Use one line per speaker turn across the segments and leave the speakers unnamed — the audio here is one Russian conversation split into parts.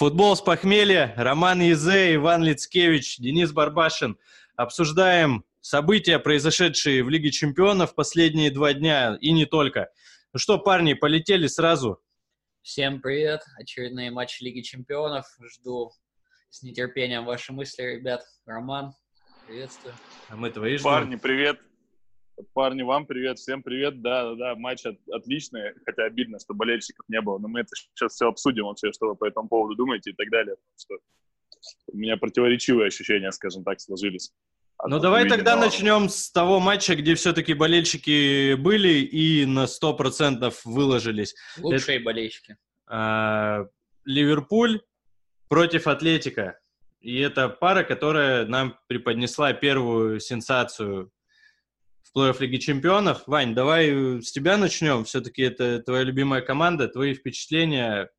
Футбол с похмелья. Роман Езе, Иван Лицкевич, Денис Барбашин. Обсуждаем события, произошедшие в Лиге чемпионов последние два дня и не только. Ну что, парни, полетели сразу.
Всем привет. Очередные матчи Лиги чемпионов. Жду с нетерпением ваши мысли, ребят. Роман, приветствую.
А мы твои
ждем. Парни, привет. Парни, вам привет, всем привет. Да, да, да, матч от, отличный, хотя обидно, что болельщиков не было, но мы это сейчас все обсудим вообще, что вы по этому поводу думаете и так далее. Что у меня противоречивые ощущения, скажем так, сложились.
Ну давай тогда начнем с того матча, где все-таки болельщики были и на 100% выложились.
Лучшие это, болельщики.
А, Ливерпуль против Атлетика. И это пара, которая нам преподнесла первую сенсацию в плей-офф Лиги Чемпионов. Вань, давай с тебя начнем. Все-таки это твоя любимая команда. Твои впечатления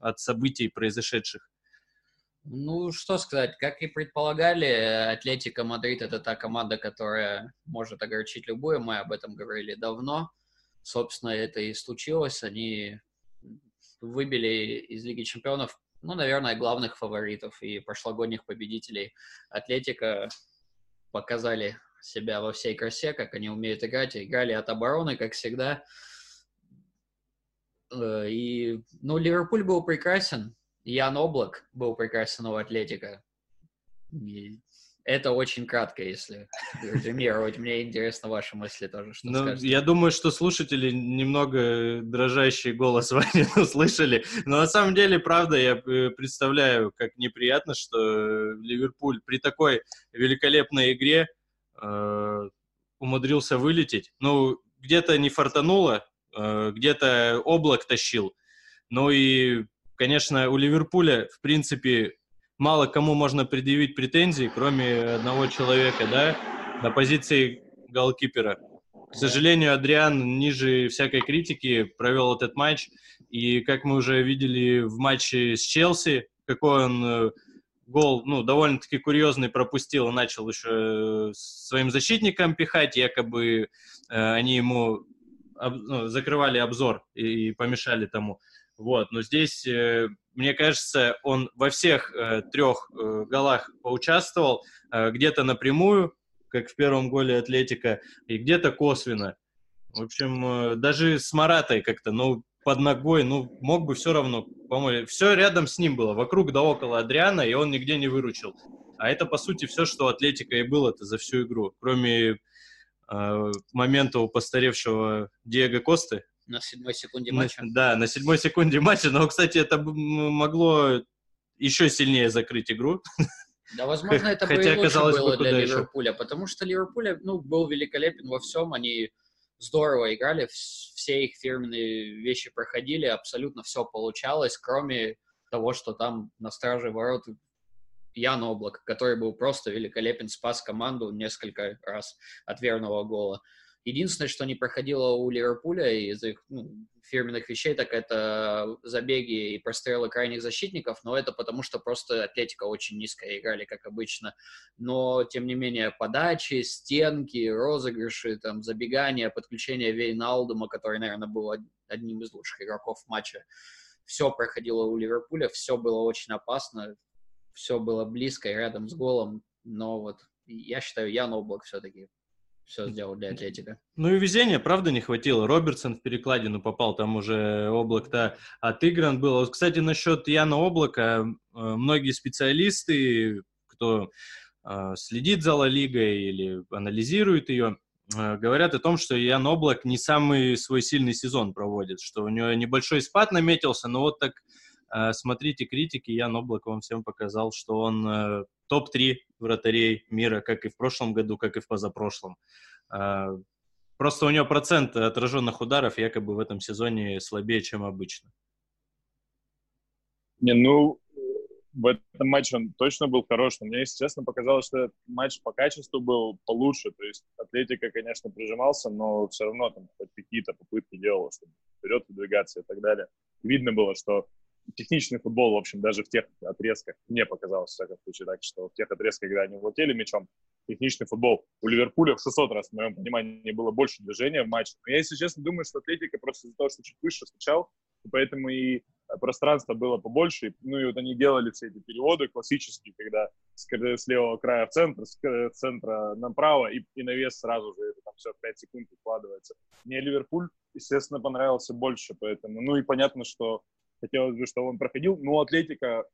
от событий, произошедших.
Ну, что сказать, как и предполагали, Атлетика Мадрид – это та команда, которая может огорчить любую, мы об этом говорили давно. Собственно, это и случилось, они выбили из Лиги Чемпионов, ну, наверное, главных фаворитов и прошлогодних победителей. Атлетика показали себя во всей красе, как они умеют играть, играли от обороны, как всегда. Э, и, ну, Ливерпуль был прекрасен, Ян Облак был прекрасен у Атлетика. И это очень кратко, если резюмировать. Мне интересно ваши мысли тоже, что
ну, скажете. Я думаю, что слушатели немного дрожащий голос Вани услышали. Но на самом деле, правда, я э, представляю, как неприятно, что Ливерпуль при такой великолепной игре э, умудрился вылететь. Ну, где-то не фартануло, э, где-то облак тащил. Ну и конечно, у Ливерпуля, в принципе, мало кому можно предъявить претензии, кроме одного человека, да, на позиции голкипера. К сожалению, Адриан ниже всякой критики провел этот матч. И как мы уже видели в матче с Челси, какой он э, гол, ну, довольно-таки курьезный пропустил, начал еще своим защитникам пихать, якобы э, они ему об, ну, закрывали обзор и, и помешали тому. Вот, но здесь, э, мне кажется, он во всех э, трех э, голах поучаствовал, э, где-то напрямую, как в первом голе Атлетика, и где-то косвенно. В общем, э, даже с Маратой как-то, ну, под ногой, ну, мог бы все равно, по-моему, все рядом с ним было, вокруг да около Адриана, и он нигде не выручил. А это, по сути, все, что Атлетика и было-то за всю игру, кроме э, момента у постаревшего Диего Косты,
на седьмой секунде матча.
На, да, на седьмой секунде матча, но, кстати, это могло еще сильнее закрыть игру.
Да, возможно, это Хотя, бы и лучше было для Ливерпуля, еще. потому что Ливерпуль ну, был великолепен во всем, они здорово играли, все их фирменные вещи проходили, абсолютно все получалось, кроме того, что там на страже ворот Ян Облак, который был просто великолепен, спас команду несколько раз от верного гола. Единственное, что не проходило у Ливерпуля из их ну, фирменных вещей, так это забеги и прострелы крайних защитников, но это потому, что просто Атлетика очень низко играли, как обычно. Но, тем не менее, подачи, стенки, розыгрыши, там, забегания, подключение Вейналдума, который, наверное, был одним из лучших игроков матча, все проходило у Ливерпуля, все было очень опасно, все было близко и рядом с голом, но вот я считаю, Ян Облак все-таки все сделал для Атлетика.
Ну и везения, правда, не хватило. Робертсон в перекладину попал, там уже облак-то отыгран был. Вот, кстати, насчет Яна Облака, э, многие специалисты, кто э, следит за Ла Лигой или анализирует ее, э, говорят о том, что Ян Облак не самый свой сильный сезон проводит, что у него небольшой спад наметился, но вот так смотрите критики, Ян Облак вам всем показал, что он топ-3 вратарей мира, как и в прошлом году, как и в позапрошлом. А, просто у него процент отраженных ударов якобы в этом сезоне слабее, чем обычно.
Не, ну, в этом матче он точно был хорош, но мне, если честно, показалось, что этот матч по качеству был получше. То есть Атлетика, конечно, прижимался, но все равно там хоть какие-то попытки делал, чтобы вперед выдвигаться и так далее. Видно было, что техничный футбол, в общем, даже в тех отрезках, мне показалось, в всяком случае, так, что в тех отрезках, когда они владели мячом, техничный футбол у Ливерпуля в 600 раз, в моем понимании, было больше движения в матче. Но я, если честно, думаю, что Атлетика просто из-за того, что чуть выше встречал, поэтому и пространство было побольше, ну и вот они делали все эти переводы классические, когда с, левого края в центр, с центра направо, и, и навес сразу же, это там все в 5 секунд укладывается. Мне Ливерпуль, естественно, понравился больше, поэтому, ну и понятно, что хотелось бы, чтобы он проходил, но Атлетика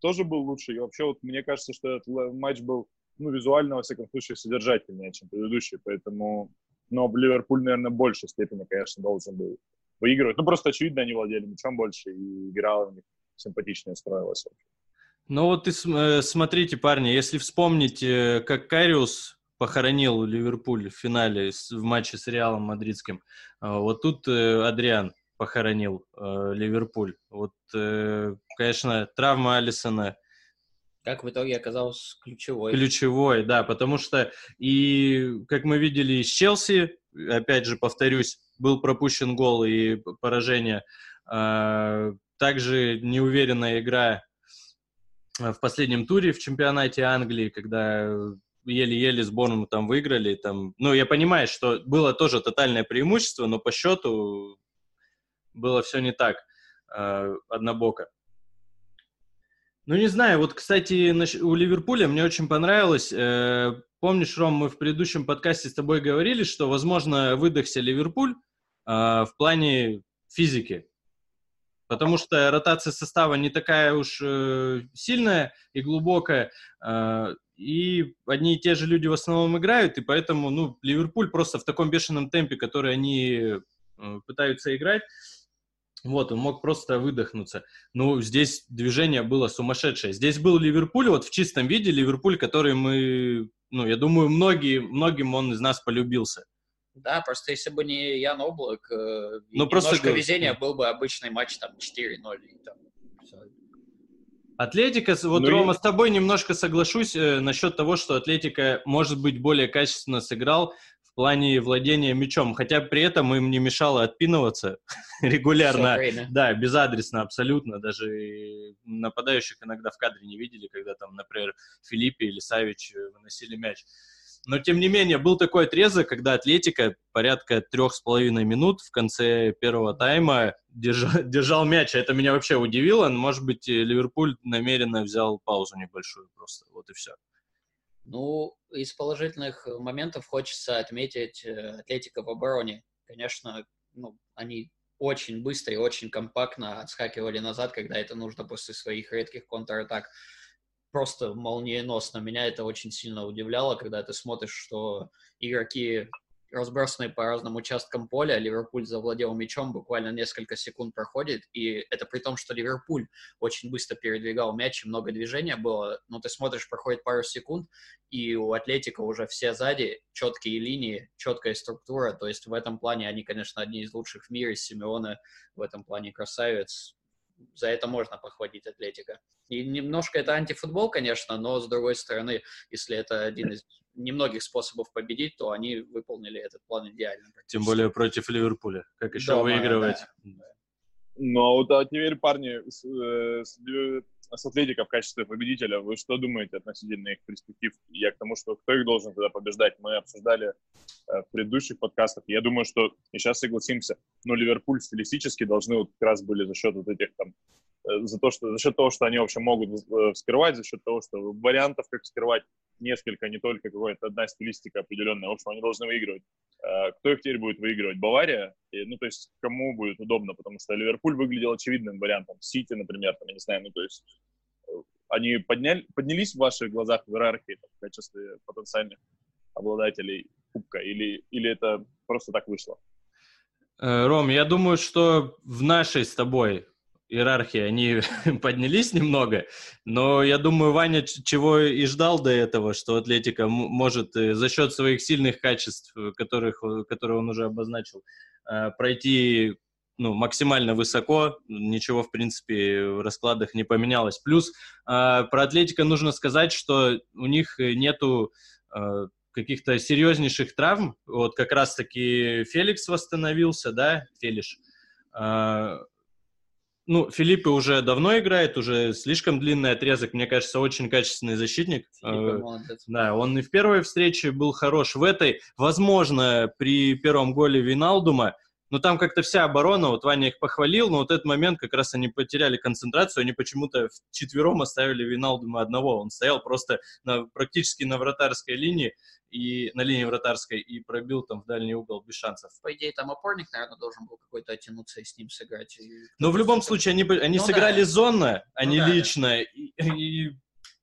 тоже был лучше, и вообще вот мне кажется, что этот матч был, ну, визуально, во всяком случае, содержательнее, чем предыдущий, поэтому, но Ливерпуль, наверное, в большей степени, конечно, должен был выигрывать. Ну, просто, очевидно, они владели мячом больше, и игра у них симпатичнее строилась.
Ну вот и э, смотрите, парни, если вспомнить, э, как Кариус похоронил Ливерпуль в финале в матче с Реалом Мадридским, а, вот тут э, Адриан похоронил Ливерпуль. Вот, конечно, травма Алисона
как в итоге оказалось ключевой.
Ключевой, да, потому что и, как мы видели из Челси, опять же, повторюсь, был пропущен гол и поражение. А, также неуверенная игра в последнем туре в чемпионате Англии, когда еле-еле сборную там выиграли. Там, ну, я понимаю, что было тоже тотальное преимущество, но по счету было все не так э, однобоко. Ну, не знаю, вот, кстати, у Ливерпуля мне очень понравилось. Э, помнишь, Ром, мы в предыдущем подкасте с тобой говорили, что, возможно, выдохся Ливерпуль э, в плане физики. Потому что ротация состава не такая уж э, сильная и глубокая. И одни и те же люди в основном играют, и поэтому, ну, Ливерпуль просто в таком бешеном темпе, который они пытаются играть, вот, он мог просто выдохнуться. Ну, здесь движение было сумасшедшее. Здесь был Ливерпуль, вот в чистом виде Ливерпуль, который мы, ну, я думаю, многие, многим он из нас полюбился.
Да, просто если бы не Ян Облак, э, ну, просто немножко везения, был бы обычный матч там 4-0. Там,
Атлетика, вот, ну Рома, и... с тобой немножко соглашусь э, насчет того, что Атлетика, может быть, более качественно сыграл в плане владения мячом, хотя при этом им не мешало отпинываться регулярно. Да, безадресно абсолютно. Даже нападающих иногда в кадре не видели, когда там, например, Филиппе или Савич э, выносили мяч. Но, тем не менее, был такой отрезок, когда Атлетика порядка трех с половиной минут в конце первого тайма держал, держал мяч. Это меня вообще удивило. Может быть, Ливерпуль намеренно взял паузу небольшую просто. Вот и все.
Ну, из положительных моментов хочется отметить э, Атлетика в обороне. Конечно, ну, они очень быстро и очень компактно отскакивали назад, когда это нужно после своих редких контратак. Просто молниеносно. Меня это очень сильно удивляло, когда ты смотришь, что игроки разбросанные по разным участкам поля. Ливерпуль завладел мячом, буквально несколько секунд проходит, и это при том, что Ливерпуль очень быстро передвигал мяч, и много движения было. Но ты смотришь, проходит пару секунд, и у Атлетика уже все сзади, четкие линии, четкая структура. То есть в этом плане они, конечно, одни из лучших в мире. Симеона в этом плане красавец. За это можно похвалить Атлетика. И немножко это антифутбол, конечно, но с другой стороны, если это один из немногих способов победить, то они выполнили этот план идеально.
Тем более против Ливерпуля. Как еще Дома, выигрывать? Да.
Ну, а вот а теперь, парни, с, э, с, с Атлетика в качестве победителя, вы что думаете относительно их перспектив? Я к тому, что кто их должен тогда побеждать? Мы обсуждали э, в предыдущих подкастах. Я думаю, что и сейчас согласимся, но Ливерпуль стилистически должны вот как раз были за счет вот этих там э, за то, что за счет того, что они вообще могут вскрывать, за счет того, что вариантов, как вскрывать, несколько, не только какая-то одна стилистика определенная. В общем, они должны выигрывать. Э, кто их теперь будет выигрывать? Бавария? И, ну, то есть, кому будет удобно? Потому что Ливерпуль выглядел очевидным вариантом. Сити, например, там, я не знаю, ну, то есть, э, они подняли, поднялись в ваших глазах в иерархии там, в качестве потенциальных обладателей кубка? Или, или это просто так вышло?
Э, Ром, я думаю, что в нашей с тобой иерархии они поднялись немного, но я думаю, Ваня чего и ждал до этого, что Атлетика может э, за счет своих сильных качеств, э, которых, э, которые он уже обозначил, пройти ну, максимально высоко, ничего, в принципе, в раскладах не поменялось. Плюс про Атлетика нужно сказать, что у них нету каких-то серьезнейших травм. Вот как раз-таки Феликс восстановился, да, Фелиш ну, Филиппе уже давно играет, уже слишком длинный отрезок, мне кажется, очень качественный защитник. Филиппе, э, да, он и в первой встрече был хорош. В этой, возможно, при первом голе Виналдума, но там как-то вся оборона, вот Ваня их похвалил, но вот этот момент как раз они потеряли концентрацию, они почему-то четвером оставили Виналдума одного, он стоял просто на, практически на вратарской линии, и на линии вратарской и пробил там в дальний угол без шансов.
По идее, там опорник, наверное, должен был какой-то оттянуться и с ним сыграть.
Но в любом случае, они, они ну, сыграли да. зонно, а ну, не да, лично, да. И, и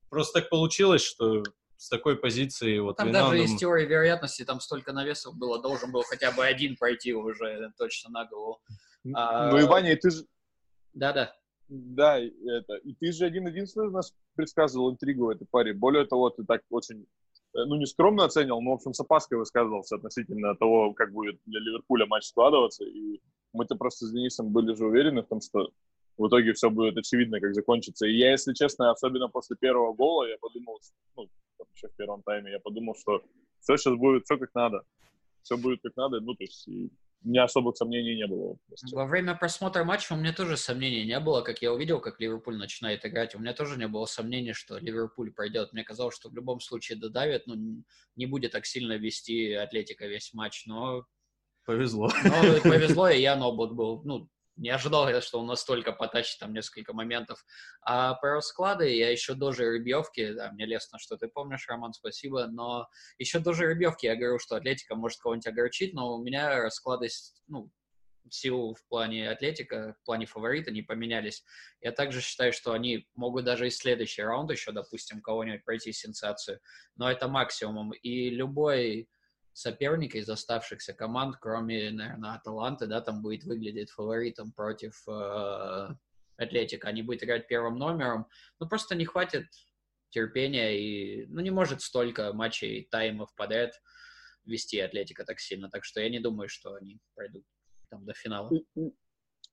просто так получилось, что с такой позиции вот
Там Виналдум... даже из теории вероятности там столько навесов было, должен был хотя бы один пройти уже точно на голову.
А... Ну и Ваня, ты же...
Да-да.
Да, это. И ты же один-единственный у нас предсказывал интригу в этой паре. Более того, ты так очень, э, ну, не скромно оценил, но, в общем, с опаской высказывался относительно того, как будет для Ливерпуля матч складываться. И мы-то просто с Денисом были же уверены в том, что в итоге все будет очевидно, как закончится. И я, если честно, особенно после первого гола, я подумал, ну, еще в первом тайме, я подумал, что все сейчас будет, все как надо. Все будет как надо, ну, то есть и у меня особых сомнений не было.
Во время просмотра матча у меня тоже сомнений не было, как я увидел, как Ливерпуль начинает играть. У меня тоже не было сомнений, что Ливерпуль пройдет. Мне казалось, что в любом случае додавит, ну, не будет так сильно вести Атлетика весь матч, но...
Повезло.
Но повезло, и я Ноблок был, ну, не ожидал я, что он настолько потащит там несколько моментов. А про расклады я еще до жеребьевки, да, мне лестно, что ты помнишь, Роман, спасибо, но еще до жеребьевки я говорю, что Атлетика может кого-нибудь огорчить, но у меня расклады, ну, силу в плане Атлетика, в плане фаворита не поменялись. Я также считаю, что они могут даже и следующий раунд еще, допустим, кого-нибудь пройти сенсацию, но это максимум. И любой соперника из оставшихся команд, кроме, наверное, Аталанты, да, там будет выглядеть фаворитом против э, Атлетика. Они будут играть первым номером. Ну, просто не хватит терпения и, ну, не может столько матчей таймов подряд вести Атлетика так сильно. Так что я не думаю, что они пройдут там до финала.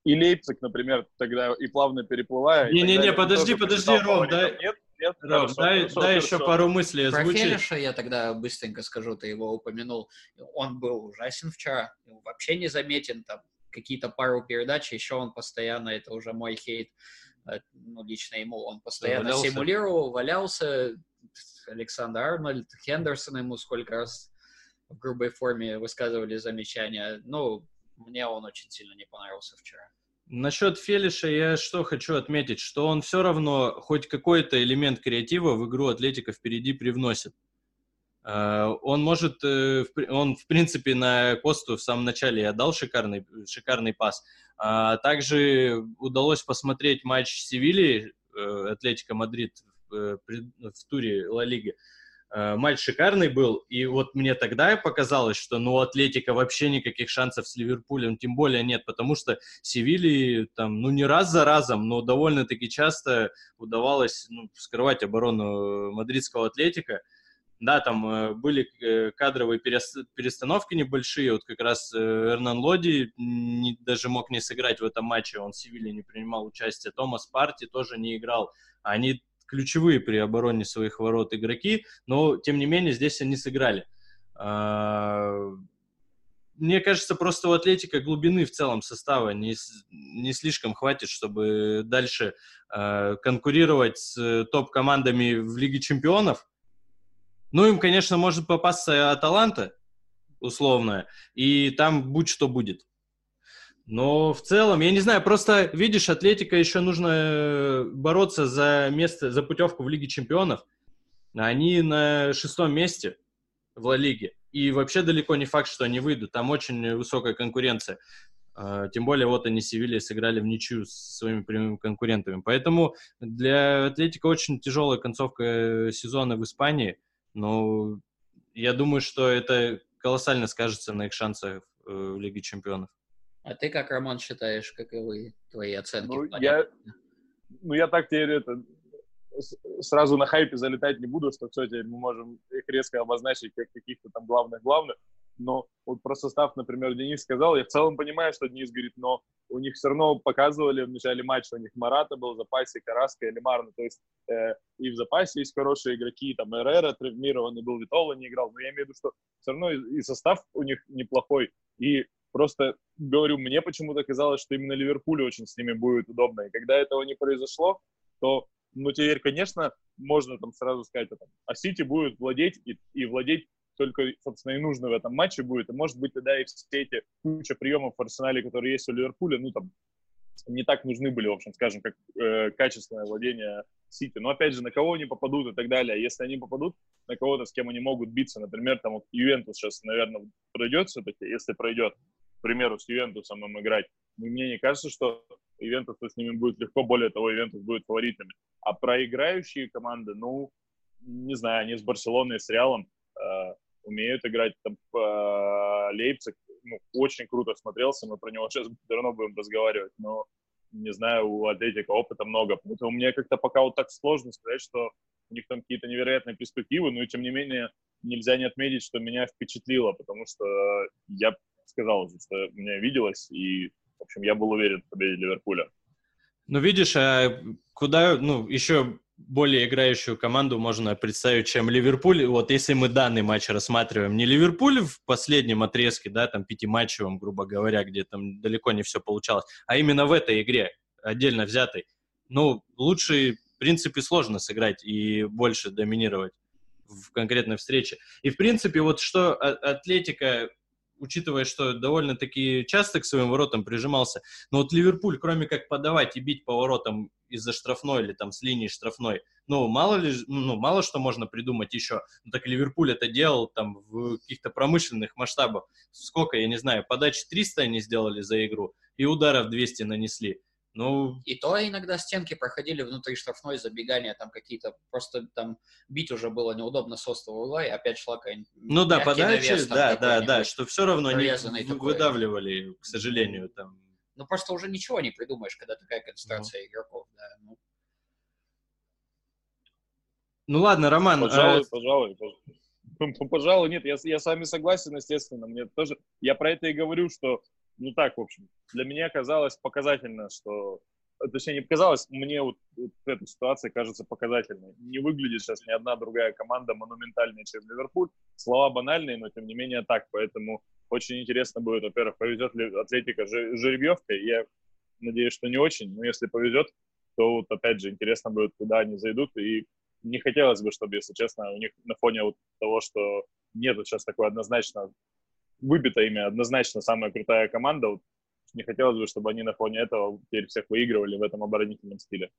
И Лейпциг, например, тогда и плавно переплывая.
Не-не-не, подожди, подожди, Ром, да, нет, нет, Ром, дай, дай хорошо. еще пару мыслей
Про озвучить. Фелиша я тогда быстренько скажу, ты его упомянул. Он был ужасен вчера, вообще не заметен, там какие-то пару передач, еще он постоянно, это уже мой хейт, э, ну, лично ему, он постоянно валялся. симулировал, валялся, Александр Арнольд, Хендерсон ему сколько раз в грубой форме высказывали замечания. Ну, мне он очень сильно не понравился вчера.
Насчет Фелиша я что хочу отметить, что он все равно хоть какой-то элемент креатива в игру Атлетика впереди привносит. А, он может, э, он в принципе на Косту в самом начале дал шикарный, шикарный пас. А также удалось посмотреть матч Севильи, э, Атлетика Мадрид э, в туре Ла Лиги. Э, матч шикарный был, и вот мне тогда показалось, что ну Атлетика вообще никаких шансов с Ливерпулем, тем более нет, потому что Севильи там, ну не раз за разом, но довольно-таки часто удавалось ну, вскрывать оборону мадридского Атлетика. Да, там э, были э, кадровые перестановки небольшие, вот как раз Ренан Лоди не, даже мог не сыграть в этом матче, он в Севилье не принимал участие, Томас Парти тоже не играл, они ключевые при обороне своих ворот игроки, но, тем не менее, здесь они сыграли. А, мне кажется, просто у Атлетика глубины в целом состава не, не слишком хватит, чтобы дальше э, конкурировать с топ-командами в Лиге Чемпионов. Ну, им, конечно, может попасться Аталанта, условно, и там будь что будет. Но в целом, я не знаю, просто, видишь, Атлетика еще нужно э, бороться за место, за путевку в Лиге Чемпионов. Они на шестом месте в Ла Лиге. И вообще далеко не факт, что они выйдут. Там очень высокая конкуренция. А, тем более, вот они Севилья сыграли в ничью с своими прямыми конкурентами. Поэтому для Атлетика очень тяжелая концовка сезона в Испании. Но я думаю, что это колоссально скажется на их шансах э, в Лиге Чемпионов.
А ты как, Роман, считаешь, каковы твои оценки?
Ну, я, ну, я так теперь это, сразу на хайпе залетать не буду, что все, теперь мы можем их резко обозначить как каких-то там главных-главных. Но вот про состав, например, Денис сказал, я в целом понимаю, что Денис говорит, но у них все равно показывали в начале матча, у них Марата был в запасе, Караска или Марна, то есть э, и в запасе есть хорошие игроки, там Эрера травмированный был, Витола не играл, но я имею в виду, что все равно и, и состав у них неплохой, и Просто говорю, мне почему-то казалось, что именно Ливерпулю очень с ними будет удобно. И когда этого не произошло, то, ну, теперь, конечно, можно там сразу сказать, а, там, а Сити будет владеть и, и владеть только, собственно, и нужно в этом матче будет. И, может быть, тогда и все эти куча приемов в арсенале, которые есть у Ливерпуля, ну, там, не так нужны были, в общем, скажем, как э, качественное владение Сити. Но, опять же, на кого они попадут и так далее. Если они попадут на кого-то, с кем они могут биться, например, там, вот Ювентус сейчас, наверное, пройдет все-таки, если пройдет, к примеру, с Ювентусом им играть, мне не кажется, что Ювентус с ними будет легко, более того, Ювентус будет фаворитами. А проиграющие команды, ну, не знаю, они с Барселоной, с Реалом э, умеют играть. Там э, Лейпциг ну, очень круто смотрелся, мы про него сейчас все равно будем разговаривать, но не знаю, у Атлетика опыта много. Поэтому мне как-то пока вот так сложно сказать, что у них там какие-то невероятные перспективы, но и тем не менее нельзя не отметить, что меня впечатлило, потому что я сказал что мне виделось, и, в общем, я был уверен в победе Ливерпуля.
Ну, видишь, а куда, ну, еще более играющую команду можно представить, чем Ливерпуль. Вот если мы данный матч рассматриваем, не Ливерпуль в последнем отрезке, да, там пятиматчевом, грубо говоря, где там далеко не все получалось, а именно в этой игре, отдельно взятой. Ну, лучше, в принципе, сложно сыграть и больше доминировать в конкретной встрече. И, в принципе, вот что Атлетика учитывая, что довольно-таки часто к своим воротам прижимался. Но вот Ливерпуль, кроме как подавать и бить по воротам из-за штрафной или там с линии штрафной, ну, мало ли, ну, мало что можно придумать еще. Ну, так Ливерпуль это делал там в каких-то промышленных масштабах. Сколько, я не знаю, подач 300 они сделали за игру и ударов 200 нанесли. Ну...
И то иногда стенки проходили внутри штрафной забегания, там какие-то, просто там бить уже было неудобно с острого угла, и опять шла какая-нибудь
Ну да, подачи, навес, да, да, да, что все равно не такой. выдавливали, к сожалению, там.
Ну просто уже ничего не придумаешь, когда такая концентрация ну. игроков, да. Ну.
ну ладно, Роман.
Пожалуй, а... пожалуй, пожалуй. Пожалуй, нет, я, я с вами согласен, естественно. Мне тоже, я про это и говорю, что ну так, в общем, для меня казалось показательно, что точнее, не показалось, мне вот, вот эта ситуация кажется показательной. Не выглядит сейчас ни одна другая команда монументальнее, чем Ливерпуль. Слова банальные, но тем не менее так. Поэтому очень интересно будет, во-первых, повезет ли Атлетика жеребьевкой. Я надеюсь, что не очень, но если повезет, то вот опять же интересно будет, куда они зайдут. И не хотелось бы, чтобы, если честно, у них на фоне вот того, что нет сейчас такой однозначно выбито ими однозначно самая крутая команда. Вот не хотелось бы, чтобы они на фоне этого теперь всех выигрывали в этом оборонительном стиле.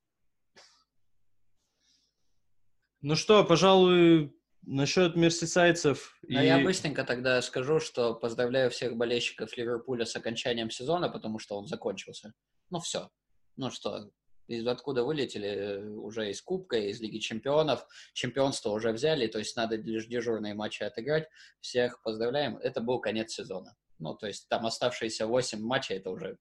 Ну что, пожалуй, насчет мерсисайцев...
Ну, и... я быстренько тогда скажу, что поздравляю всех болельщиков Ливерпуля с окончанием сезона, потому что он закончился. Ну все. Ну что, из откуда вылетели э, уже из Кубка, из Лиги Чемпионов. Чемпионство уже взяли, то есть надо лишь дежурные матчи отыграть. Всех поздравляем. Это был конец сезона. Ну, то есть там оставшиеся 8 матчей, это уже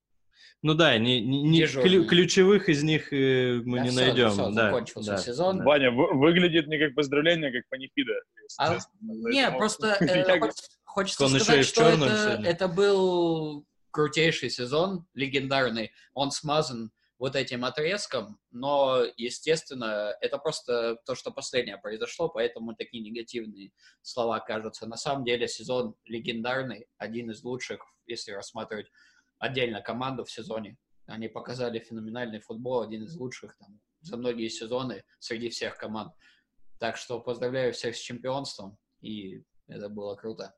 ну да, не, не, клю, ключевых из них э, мы да, не все, найдем.
Все,
да,
закончился да, сезон.
Ваня, вы, выглядит не как поздравление, а как панихида.
А, не, просто э, хочется сказать, что это, это был крутейший сезон, легендарный. Он смазан вот этим отрезком, но, естественно, это просто то, что последнее произошло, поэтому такие негативные слова кажутся. На самом деле сезон легендарный, один из лучших, если рассматривать отдельно команду в сезоне. Они показали феноменальный футбол, один из лучших там, за многие сезоны среди всех команд. Так что поздравляю всех с чемпионством, и это было круто.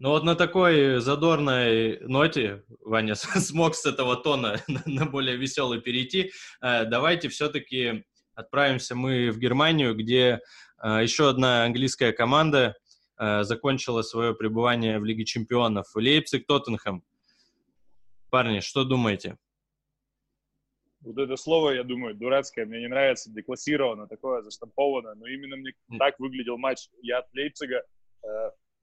Ну вот на такой задорной ноте, Ваня, смог с этого тона на более веселый перейти. Э, давайте все-таки отправимся мы в Германию, где э, еще одна английская команда э, закончила свое пребывание в Лиге чемпионов. Лейпциг, Тоттенхэм. Парни, что думаете?
Вот это слово, я думаю, дурацкое, мне не нравится, деклассировано, такое заштамповано, но именно мне так выглядел матч. Я от Лейпцига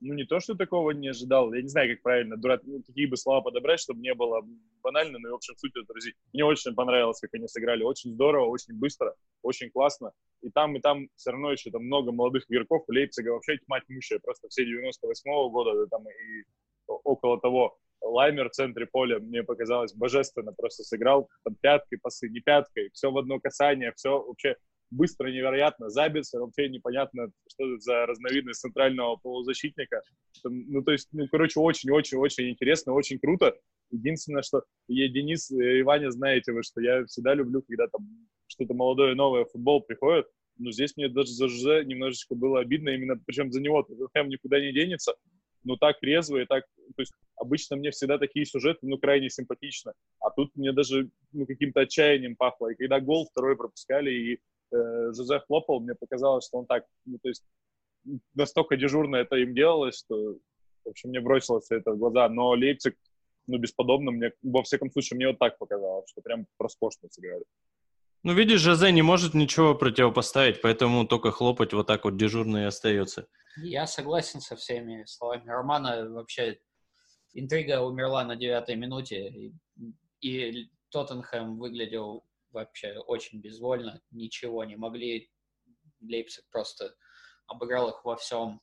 ну, не то, что такого не ожидал, я не знаю, как правильно, дурак, ну, какие бы слова подобрать, чтобы не было банально, но, в общем, суть отразить. Мне очень понравилось, как они сыграли, очень здорово, очень быстро, очень классно, и там, и там все равно еще там много молодых игроков, Лейпцига вообще тьма тьмущая, просто все 98-го года, да, там и около того, Лаймер в центре поля мне показалось божественно, просто сыграл там пяткой, пасы, не пяткой, все в одно касание, все вообще быстро, невероятно. Забиться, вообще непонятно, что это за разновидность центрального полузащитника. Ну, то есть, ну, короче, очень-очень-очень интересно, очень круто. Единственное, что я, Денис и Ваня, знаете вы, что я всегда люблю, когда там что-то молодое, новое футбол приходит. Но здесь мне даже за Жозе немножечко было обидно, именно причем за него Тоттенхэм никуда не денется, но так резво и так... То есть обычно мне всегда такие сюжеты, ну, крайне симпатично. А тут мне даже ну, каким-то отчаянием пахло. И когда гол второй пропускали, и э, Жозе хлопал, мне показалось, что он так... Ну, то есть настолько дежурно это им делалось, что, в общем, мне бросилось это в глаза. Но Лейпциг, ну, бесподобно, мне, во всяком случае, мне вот так показалось, что прям роскошно сыграли.
Ну, видишь, Жозе не может ничего противопоставить, поэтому только хлопать вот так вот дежурно и остается.
Я согласен со всеми словами Романа. Вообще, интрига умерла на девятой минуте, и, и Тоттенхэм выглядел вообще очень безвольно, ничего не могли. Лейпциг просто обыграл их во всем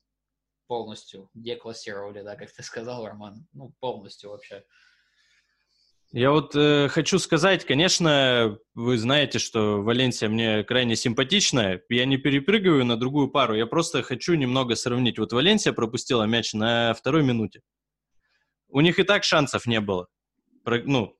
полностью, деклассировали, да, как ты сказал, Роман, ну, полностью вообще.
Я вот э, хочу сказать, конечно, вы знаете, что Валенсия мне крайне симпатичная. Я не перепрыгиваю на другую пару, я просто хочу немного сравнить. Вот Валенсия пропустила мяч на второй минуте. У них и так шансов не было. Про, ну,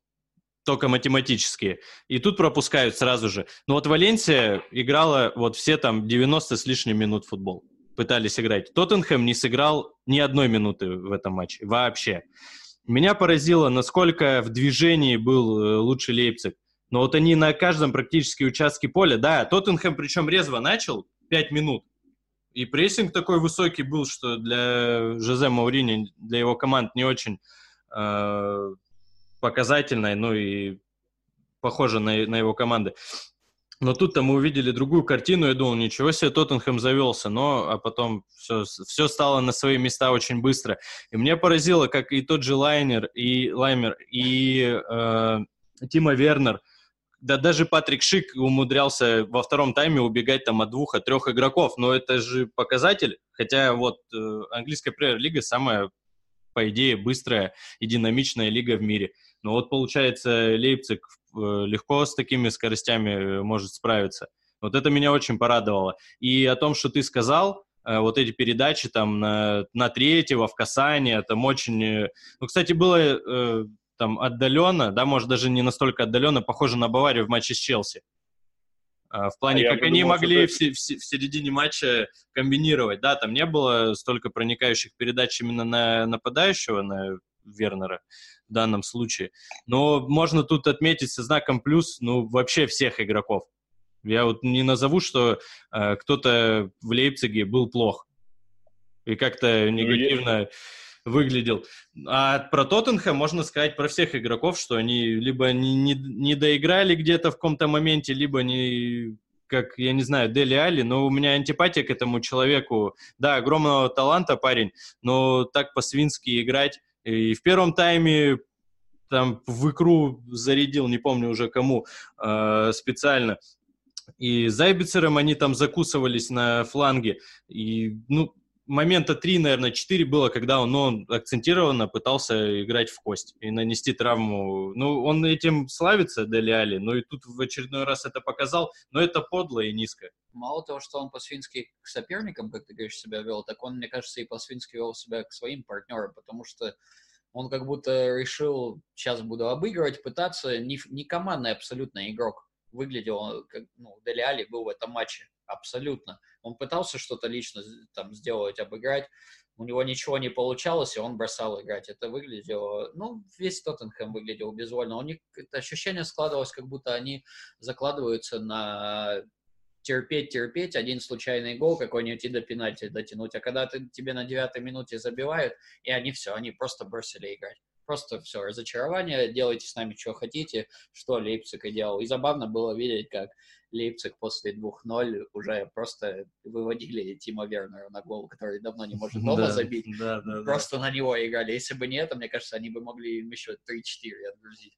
только математические. И тут пропускают сразу же. Но вот Валенсия играла вот все там 90 с лишним минут футбол. Пытались играть. Тоттенхэм не сыграл ни одной минуты в этом матче. Вообще. Меня поразило, насколько в движении был э, лучший Лейпциг. Но вот они на каждом практически участке поля, да, Тоттенхэм причем резво начал, 5 минут. И прессинг такой высокий был, что для Жозе Маурини, для его команд не очень э, показательной, ну и похоже на, на его команды. Но тут-то мы увидели другую картину, я думал, ничего себе, Тоттенхэм завелся, но а потом все, все стало на свои места очень быстро. И мне поразило, как и тот же Лайнер, и Лаймер, и э, Тима Вернер, да даже Патрик Шик умудрялся во втором тайме убегать там от двух, от трех игроков, но это же показатель, хотя вот э, английская премьер-лига самая, по идее, быстрая и динамичная лига в мире. Но вот получается Лейпциг Э, легко с такими скоростями э, может справиться. Вот это меня очень порадовало. И о том, что ты сказал, э, вот эти передачи там на, на третьего в касание, там очень... Ну, кстати, было там отдаленно, да, может, даже не настолько отдаленно, похоже на Баварию в матче с Челси. В плане, а как они могли в, в, в середине матча комбинировать. Да, там не было столько проникающих передач именно на нападающего, на Вернера в данном случае. Но можно тут отметить со знаком плюс, ну, вообще всех игроков. Я вот не назову, что э, кто-то в Лейпциге был плох и как-то ну, негативно ну, выглядел. А про Тоттенхэм можно сказать про всех игроков, что они либо не, не, не доиграли где-то в каком-то моменте, либо не как, я не знаю, Дели Али, но у меня антипатия к этому человеку. Да, огромного таланта парень, но так по-свински играть и в первом тайме там в икру зарядил, не помню уже кому, э, специально. И Зайбицером они там закусывались на фланге. И, ну, момента три, наверное, четыре было, когда он, ну, он акцентированно пытался играть в кость и нанести травму. Ну, он этим славится, Дели Али, но и тут в очередной раз это показал, но это подло и низко.
Мало того, что он по-свински к соперникам, как ты говоришь, себя вел, так он, мне кажется, и по-свински вел себя к своим партнерам, потому что он как будто решил, сейчас буду обыгрывать, пытаться, не, не командный абсолютно игрок. Выглядел, как, ну, Дели Али был в этом матче абсолютно. Он пытался что-то лично там сделать, обыграть, у него ничего не получалось, и он бросал играть. Это выглядело, ну, весь Тоттенхэм выглядел безвольно. У них это ощущение складывалось, как будто они закладываются на терпеть, терпеть, один случайный гол какой-нибудь и до пенальти дотянуть. А когда ты, тебе на девятой минуте забивают, и они все, они просто бросили играть. Просто все, разочарование, делайте с нами, что хотите, что Лейпциг и делал. И забавно было видеть, как Лейпциг после 2-0 уже просто выводили Тима Вернера на гол, который давно не может дома да, забить. Да, да, просто да. на него играли. Если бы не это, мне кажется, они бы могли им еще 3-4 отгрузить.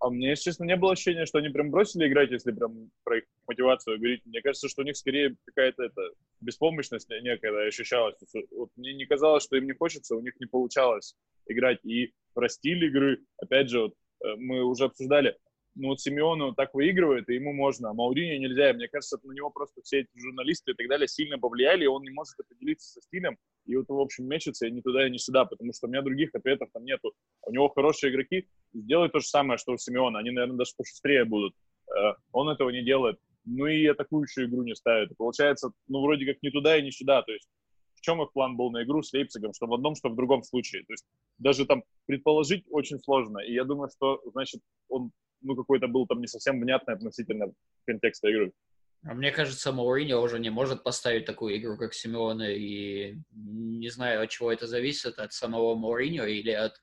А мне, если честно, не было ощущения, что они прям бросили играть, если прям про их мотивацию говорить. Мне кажется, что у них скорее какая-то это, беспомощность некая ощущалась. Вот мне не казалось, что им не хочется, у них не получалось играть. И про стиль игры, опять же, вот, э, мы уже обсуждали, ну вот Симеону так выигрывает, и ему можно, а Мауриньо нельзя. И мне кажется, на него просто все эти журналисты и так далее сильно повлияли, и он не может определиться со стилем, и вот, в общем, мечется и ни туда, и ни сюда, потому что у меня других ответов там нету. У него хорошие игроки, сделай то же самое, что у Симеона, они, наверное, даже пошустрее будут. Э, он этого не делает. ну и атакующую игру не ставят. И получается, ну, вроде как не туда и не сюда. То есть в чем их план был на игру с Лейпцигом, что в одном, что в другом случае. То есть даже там предположить очень сложно. И я думаю, что, значит, он, ну, какой-то был там не совсем внятный относительно контекста игры.
А мне кажется, Мауриньо уже не может поставить такую игру, как Симеоне, и не знаю, от чего это зависит, от самого Мауриньо или от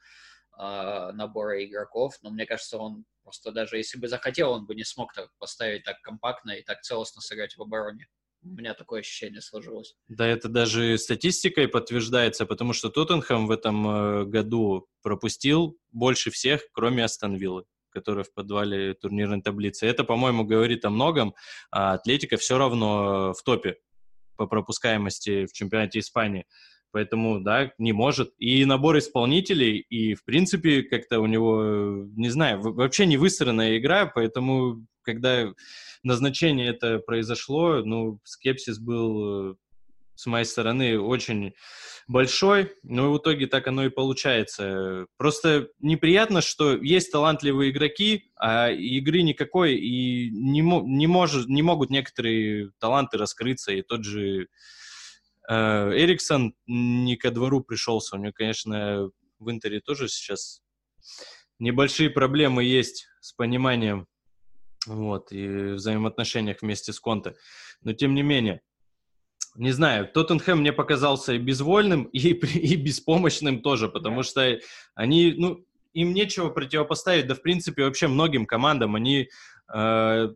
э, набора игроков, но мне кажется, он просто даже если бы захотел, он бы не смог так поставить так компактно и так целостно сыграть в обороне. У меня такое ощущение сложилось.
Да, это даже статистикой подтверждается, потому что Тоттенхэм в этом э, году пропустил больше всех, кроме Астон Виллы который в подвале турнирной таблицы. Это, по-моему, говорит о многом. А Атлетика все равно в топе по пропускаемости в чемпионате Испании. Поэтому, да, не может. И набор исполнителей, и, в принципе, как-то у него, не знаю, вообще не выстроенная игра, поэтому, когда назначение это произошло, ну, скепсис был э, с моей стороны очень большой, но в итоге так оно и получается. Просто неприятно, что есть талантливые игроки, а игры никакой, и не, не, может, не могут некоторые таланты раскрыться, и тот же э, Эриксон не ко двору пришелся, у него, конечно, в Интере тоже сейчас небольшие проблемы есть с пониманием вот, и взаимоотношениях вместе с Конте. Но тем не менее, не знаю, Тоттенхэм мне показался и безвольным, и, и беспомощным тоже, потому что они, ну, им нечего противопоставить, да, в принципе, вообще многим командам. Они э,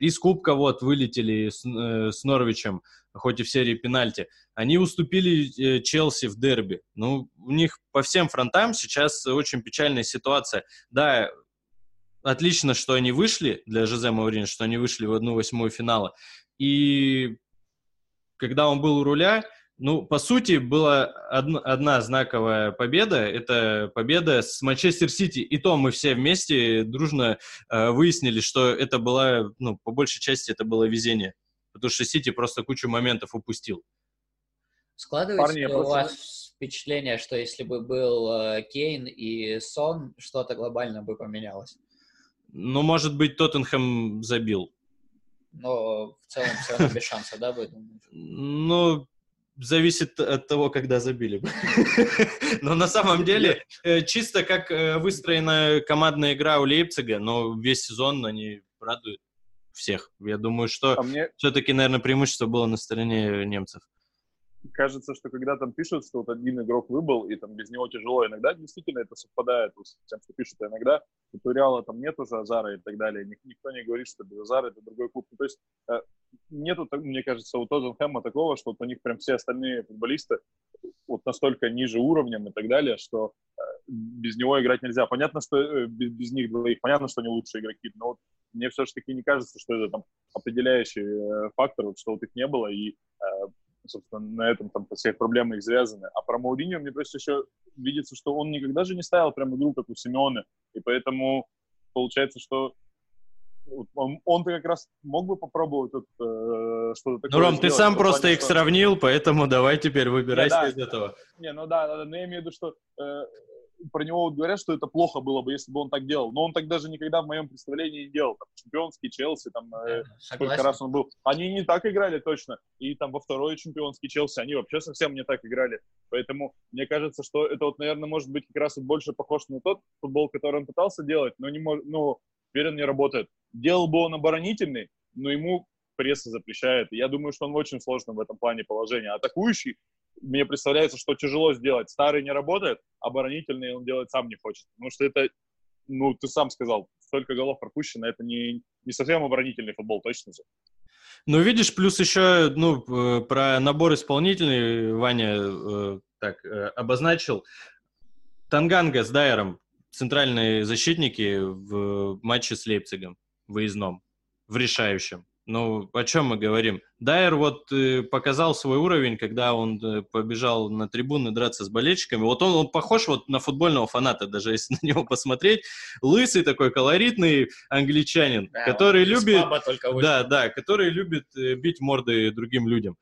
из Кубка вот вылетели с, э, с Норвичем, хоть и в серии пенальти. Они уступили э, Челси в дерби. Ну, у них по всем фронтам сейчас очень печальная ситуация. Да, отлично, что они вышли для Жозе Маурина, что они вышли в одну восьмую финала. И когда он был у руля, ну, по сути, была одна, одна знаковая победа. Это победа с Манчестер Сити. И то мы все вместе дружно э, выяснили, что это было, ну, по большей части это было везение. Потому что Сити просто кучу моментов упустил.
Складывается Парни, ли у вас впечатление, что если бы был э, Кейн и Сон, что-то глобально бы поменялось?
Ну, может быть, Тоттенхэм забил
но в целом все равно без шанса, да, вы думаете?
Ну, зависит от того, когда забили бы. Но на самом деле, э, чисто как э, выстроена командная игра у Лейпцига, но весь сезон они радуют всех. Я думаю, что а мне... все-таки, наверное, преимущество было на стороне немцев
кажется, что когда там пишут, что вот один игрок выбыл, и там без него тяжело, иногда действительно это совпадает с тем, что пишут, а иногда у Реала там нет уже Азара и так далее, никто не говорит, что без Азара это другой клуб. Ну, то есть э, нету, мне кажется, у Тоттенхэма такого, что вот у них прям все остальные футболисты вот настолько ниже уровнем и так далее, что э, без него играть нельзя. Понятно, что э, без, без них двоих, понятно, что они лучшие игроки, но вот мне все-таки не кажется, что это там определяющий фактор, вот, что вот их не было, и собственно, на этом там все проблемы их связаны. А про Мауриньо мне просто еще видится, что он никогда же не ставил прям игру, как у Симеона, и поэтому получается, что он, он-то как раз мог бы попробовать вот, э, что-то
такое. Ну, Ром, ты сам просто их что... сравнил, поэтому давай теперь выбирайся да, из этого.
Не, ну да, да, но я имею в виду, что э, про него вот говорят, что это плохо было бы, если бы он так делал. Но он так даже никогда в моем представлении не делал. Там, чемпионский Челси, там, э, сколько раз он был. Они не так играли точно. И там во второй чемпионский Челси они вообще совсем не так играли. Поэтому мне кажется, что это вот, наверное, может быть как раз вот больше похож на тот футбол, который он пытался делать, но не может, ну, теперь он не работает. Делал бы он оборонительный, но ему пресса запрещает. Я думаю, что он в очень сложном в этом плане положении. Атакующий мне представляется, что тяжело сделать. Старый не работает, оборонительный он делать сам не хочет. Потому что это, ну, ты сам сказал, столько голов пропущено, это не, не совсем оборонительный футбол, точно же.
Ну, видишь, плюс еще, ну, э, про набор исполнительный Ваня э, так э, обозначил. Танганга с Дайером, центральные защитники в матче с Лейпцигом, выездном, в решающем. Ну, о чем мы говорим? Дайер вот э, показал свой уровень, когда он э, побежал на трибуны драться с болельщиками. Вот он, он похож вот на футбольного фаната, даже если на него посмотреть. Лысый такой колоритный англичанин, да, который любит... Да, да, который любит э, бить морды другим людям.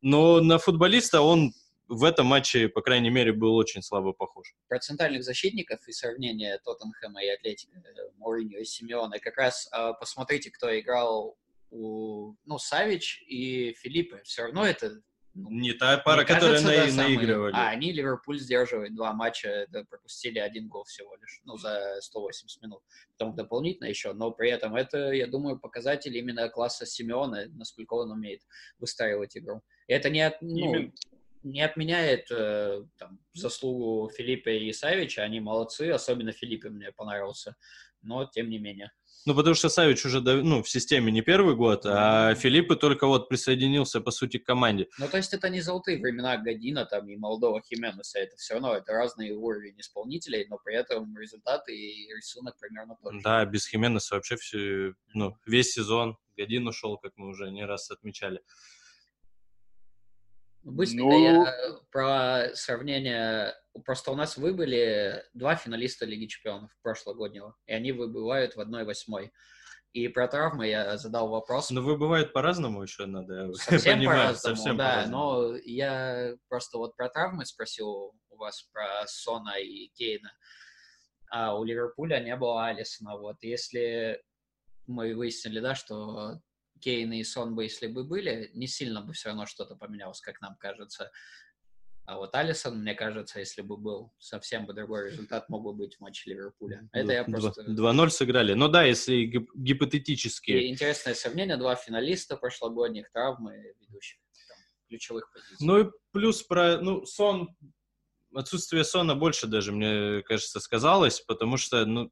Но на футболиста он в этом матче, по крайней мере, был очень слабо похож.
Про центральных защитников и сравнение Тоттенхэма и Атлетика, Мourinho и Симеона. Как раз э, посмотрите, кто играл у, ну, Савич и Филиппе. Все равно это
ну, не та пара, которая на, да, наигрывали.
А, они Ливерпуль сдерживают два матча, да, пропустили один гол всего лишь, ну, за 180 минут. Потом дополнительно еще, но при этом это, я думаю, показатель именно класса Симеона, насколько он умеет выстраивать игру. И это не, от, ну, не отменяет э, там, заслугу Филиппа и Савича, они молодцы, особенно Филиппе мне понравился, но тем не менее.
Ну, потому что Савич уже ну, в системе не первый год, а Филиппы только вот присоединился, по сути, к команде.
Ну, то есть это не золотые времена Година там и Молдова Хименеса, это все равно, это разные уровни исполнителей, но при этом результаты и рисунок примерно тот
же. Да, без Хименеса вообще все, ну, весь сезон Годин ушел, как мы уже не раз отмечали.
Быстренько ну... я про сравнение. Просто у нас выбыли два финалиста Лиги Чемпионов прошлогоднего, и они выбывают в 1-8. И про травмы я задал вопрос.
Но выбывают по-разному еще надо.
Совсем по-разному, совсем да. По-разному. Но я просто вот про травмы спросил у вас, про Сона и Кейна. А у Ливерпуля не было Алисона. Вот если мы выяснили, да, что Кейн и Сон бы, если бы были, не сильно бы все равно что-то поменялось, как нам кажется. А вот Алисон, мне кажется, если бы был, совсем бы другой результат мог бы быть в матче Ливерпуля. Это я просто...
2-0 сыграли. Ну да, если гипотетически. И
интересное сравнение. Два финалиста прошлогодних, травмы ведущих там, ключевых позиций.
Ну и плюс про... Ну, Сон... Отсутствие Сона больше даже, мне кажется, сказалось, потому что, ну,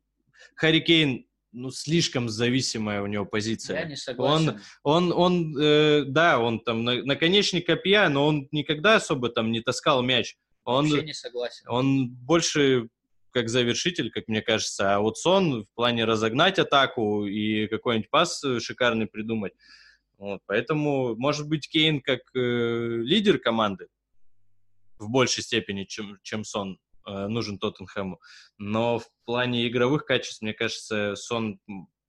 Харри Кейн ну, слишком зависимая у него позиция.
Я не согласен.
Он, он, он э, да, он там на, наконечник копья, но он никогда особо там не таскал мяч. Он,
Вообще не согласен.
Он больше как завершитель, как мне кажется, а вот Сон в плане разогнать атаку и какой-нибудь пас шикарный придумать. Вот, поэтому, может быть, Кейн как э, лидер команды в большей степени, чем, чем Сон, Э, нужен Тоттенхэму. Но в плане игровых качеств, мне кажется, Сон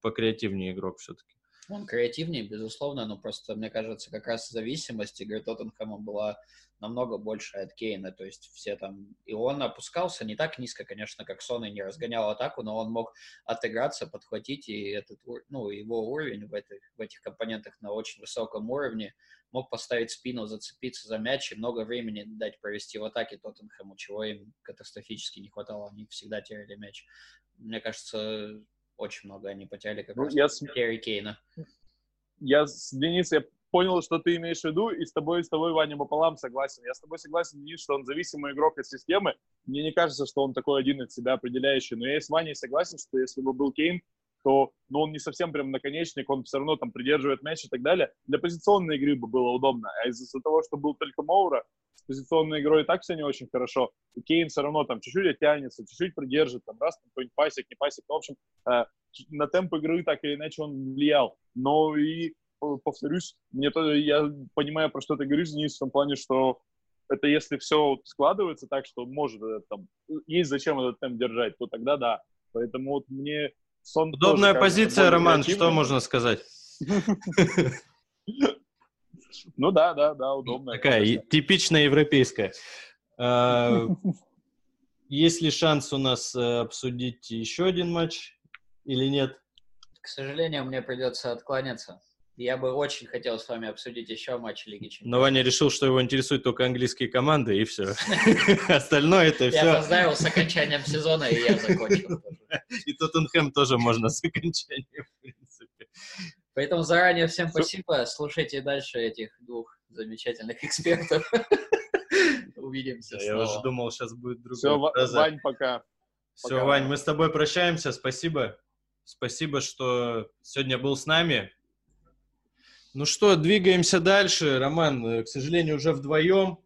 покреативнее игрок все-таки.
Он креативнее, безусловно, но просто, мне кажется, как раз зависимость игры Тоттенхэма была намного больше от Кейна. То есть все там... И он опускался не так низко, конечно, как Сон и не разгонял атаку, но он мог отыграться, подхватить, и этот, ну, его уровень в этих, в этих компонентах на очень высоком уровне мог поставить спину, зацепиться за мяч и много времени дать провести в атаке Тоттенхэму, чего им катастрофически не хватало. Они всегда теряли мяч. Мне кажется, очень много они потеряли как ну, раз я с... Кейна.
Я с Денис, я понял, что ты имеешь в виду, и с тобой, с тобой, Ваня, пополам согласен. Я с тобой согласен, Денис, что он зависимый игрок от системы. Мне не кажется, что он такой один от себя определяющий, но я с Ваней согласен, что если бы был Кейн, то ну, он не совсем прям наконечник, он все равно там придерживает мяч и так далее. Для позиционной игры бы было удобно. А из-за того, что был только Моура, с позиционной игрой и так все не очень хорошо. И Кейн все равно там чуть-чуть оттянется, чуть-чуть придержит, там раз, какой-нибудь пасик, не пасик. Ну, в общем, э, на темп игры так или иначе он влиял. Но и, повторюсь, мне то, я понимаю, про что ты говоришь, Денис, в том плане, что это если все складывается так, что может э, там, есть зачем этот темп держать, то тогда да. Поэтому вот мне
Сон Удобная тоже, позиция, Роман, что можно сказать?
Ну да, да, да, удобная.
Такая типичная европейская. А, есть ли шанс у нас э, обсудить еще один матч или нет?
К сожалению, мне придется откланяться. Я бы очень хотел с вами обсудить еще матч Лиги Чемпионов.
Но Ваня решил, что его интересуют только английские команды, и все. Остальное это все...
Я поздравил с окончанием сезона, и я закончил.
И Тоттенхэм тоже можно с окончанием, в принципе.
Поэтому заранее всем спасибо. Слушайте дальше этих двух замечательных экспертов. Увидимся
Я уже думал, сейчас будет другой.
Все, Вань, пока.
Все, Вань, мы с тобой прощаемся. Спасибо. Спасибо, что сегодня был с нами. Ну что, двигаемся дальше. Роман, э, к сожалению, уже вдвоем.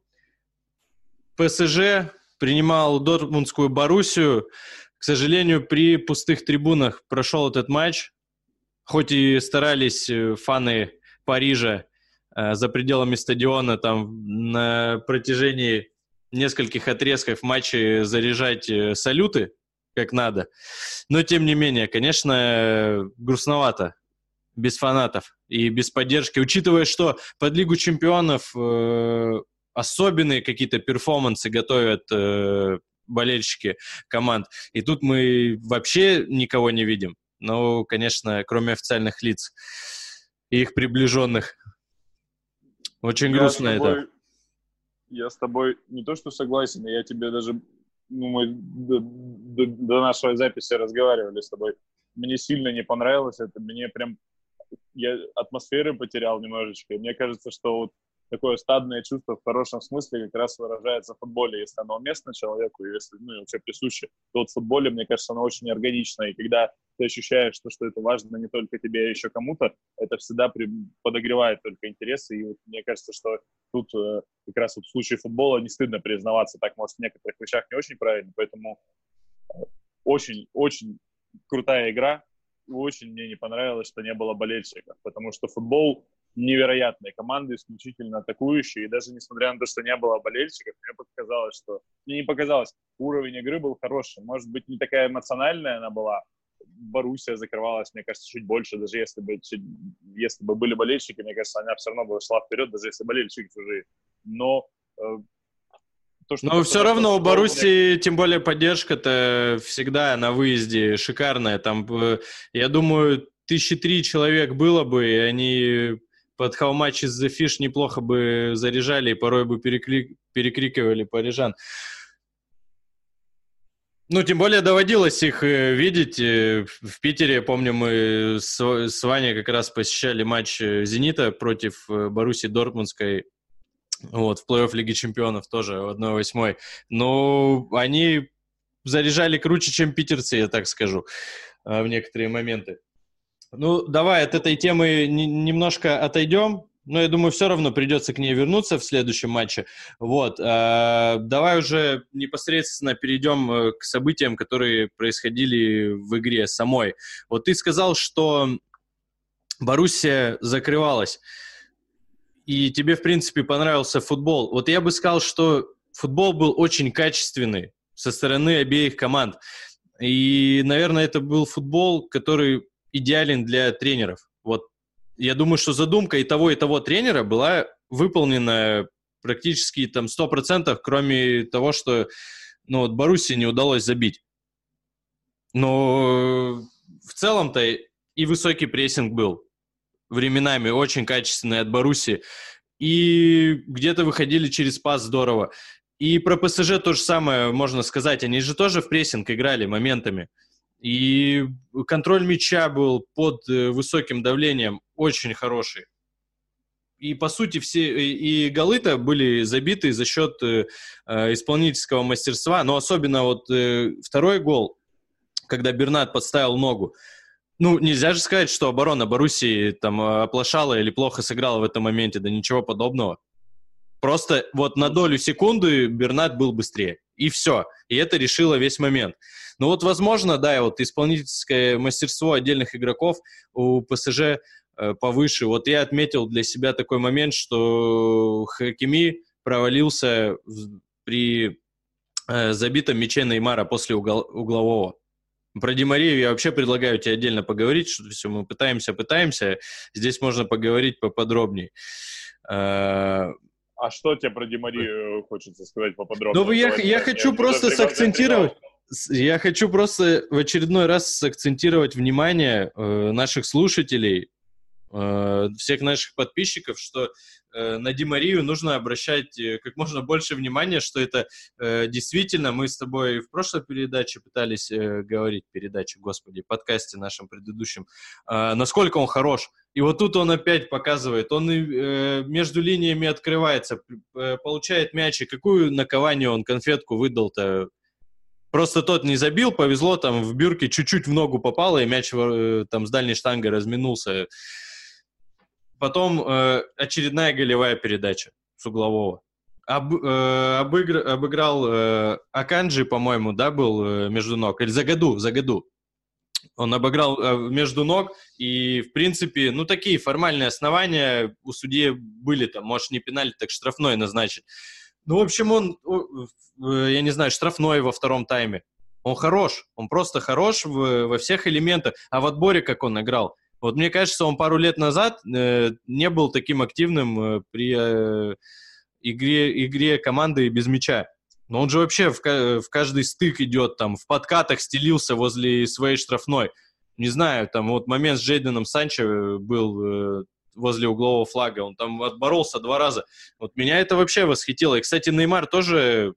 ПСЖ принимал Дортмундскую Боруссию. К сожалению, при пустых трибунах прошел этот матч. Хоть и старались э, фаны Парижа э, за пределами стадиона там на протяжении нескольких отрезков матча заряжать э, салюты, как надо. Но, тем не менее, конечно, грустновато без фанатов и без поддержки, учитывая, что под Лигу чемпионов э, особенные какие-то перформансы готовят э, болельщики команд. И тут мы вообще никого не видим. Ну, конечно, кроме официальных лиц. и их приближенных. Очень я грустно тобой, это.
Я с тобой не то что согласен, я тебе даже, ну, мы до, до, до нашей записи разговаривали с тобой. Мне сильно не понравилось это, мне прям я атмосферы потерял немножечко. И мне кажется, что вот такое стадное чувство в хорошем смысле как раз выражается в футболе, если оно уместно человеку, и если, ну, вообще присуще, то вот в футболе, мне кажется, оно очень органично, и когда ты ощущаешь, что, что это важно не только тебе, а еще кому-то, это всегда при, подогревает только интересы, и вот мне кажется, что тут э, как раз вот в случае футбола не стыдно признаваться, так, может, в некоторых вещах не очень правильно, поэтому очень-очень э, крутая игра, очень мне не понравилось, что не было болельщиков, потому что футбол невероятной команды, исключительно атакующей, и даже несмотря на то, что не было болельщиков, мне показалось, что... Мне не показалось, уровень игры был хороший. Может быть, не такая эмоциональная она была, Боруссия закрывалась, мне кажется, чуть больше, даже если бы, чуть, если бы были болельщики, мне кажется, она все равно бы шла вперед, даже если болельщики чужие. Но э,
то, что Но все равно у Баруси, тем более поддержка-то всегда на выезде шикарная. Там, э, я думаю, тысячи три человек было бы, и они под How Much is the Fish неплохо бы заряжали и порой бы перекли... перекрикивали парижан. Ну, тем более доводилось их э, видеть. Э, в Питере, помню, мы с, с Ваней как раз посещали матч «Зенита» против Баруси Дортмундской. Вот, в плей-офф Лиги Чемпионов тоже 1-8. Но они заряжали круче, чем питерцы, я так скажу, в некоторые моменты. Ну, давай от этой темы немножко отойдем. Но я думаю, все равно придется к ней вернуться в следующем матче. Вот. Э, давай уже непосредственно перейдем э, к событиям, которые происходили в игре самой. Вот ты сказал, что Боруссия закрывалась, и тебе, в принципе, понравился футбол. Вот я бы сказал, что футбол был очень качественный со стороны обеих команд. И, наверное, это был футбол, который идеален для тренеров. Вот я думаю, что задумка и того, и того тренера была выполнена практически там 100%, кроме того, что ну, вот Боруссии не удалось забить. Но в целом-то и высокий прессинг был временами очень качественный от Боруссии. И где-то выходили через пас здорово. И про ПСЖ то же самое можно сказать. Они же тоже в прессинг играли моментами. И контроль мяча был под э, высоким давлением очень хороший. И, по сути, все и голы-то были забиты за счет э, э, исполнительского мастерства, но особенно вот э, второй гол, когда Бернат подставил ногу. Ну, нельзя же сказать, что оборона Боруссии там оплошала или плохо сыграла в этом моменте, да ничего подобного. Просто вот на долю секунды Бернат был быстрее. И все. И это решило весь момент. Ну вот, возможно, да, вот исполнительское мастерство отдельных игроков у ПСЖ э, повыше. Вот я отметил для себя такой момент, что Хакими провалился при э, забитом мяче Неймара после угол, углового. Про Демарию я вообще предлагаю тебе отдельно поговорить, что все мы пытаемся, пытаемся. Здесь можно поговорить поподробнее.
Э, а что тебе про Демарию хочется сказать поподробнее?
Ну, я, я хочу просто сакцентировать. Я хочу просто в очередной раз сакцентировать внимание э, наших слушателей, э, всех наших подписчиков, что э, на Димарию нужно обращать э, как можно больше внимания, что это э, действительно, мы с тобой в прошлой передаче пытались э, говорить, передаче, господи, подкасте нашем предыдущем, э, насколько он хорош. И вот тут он опять показывает, он э, между линиями открывается, э, получает мяч, и какую накование он конфетку выдал-то Просто тот не забил, повезло, там в бюрке чуть-чуть в ногу попало, и мяч э, там с дальней штангой разминулся. Потом э, очередная голевая передача с углового. Об, э, обыгр, обыграл э, Аканджи, по-моему, да, был э, между ног. Или за году, за году. Он обыграл э, между ног, и, в принципе, ну, такие формальные основания у судьи были там. Может, не пенальти, так штрафной назначить. Ну, в общем, он, я не знаю, штрафной во втором тайме. Он хорош, он просто хорош в, во всех элементах. А в отборе как он играл? Вот мне кажется, он пару лет назад э, не был таким активным э, при э, игре, игре команды без мяча. Но он же вообще в, в каждый стык идет, там, в подкатах стелился возле своей штрафной. Не знаю, там вот момент с Джейденом Санчо был э, возле углового флага, он там отборолся два раза. Вот меня это вообще восхитило. И, кстати, Неймар тоже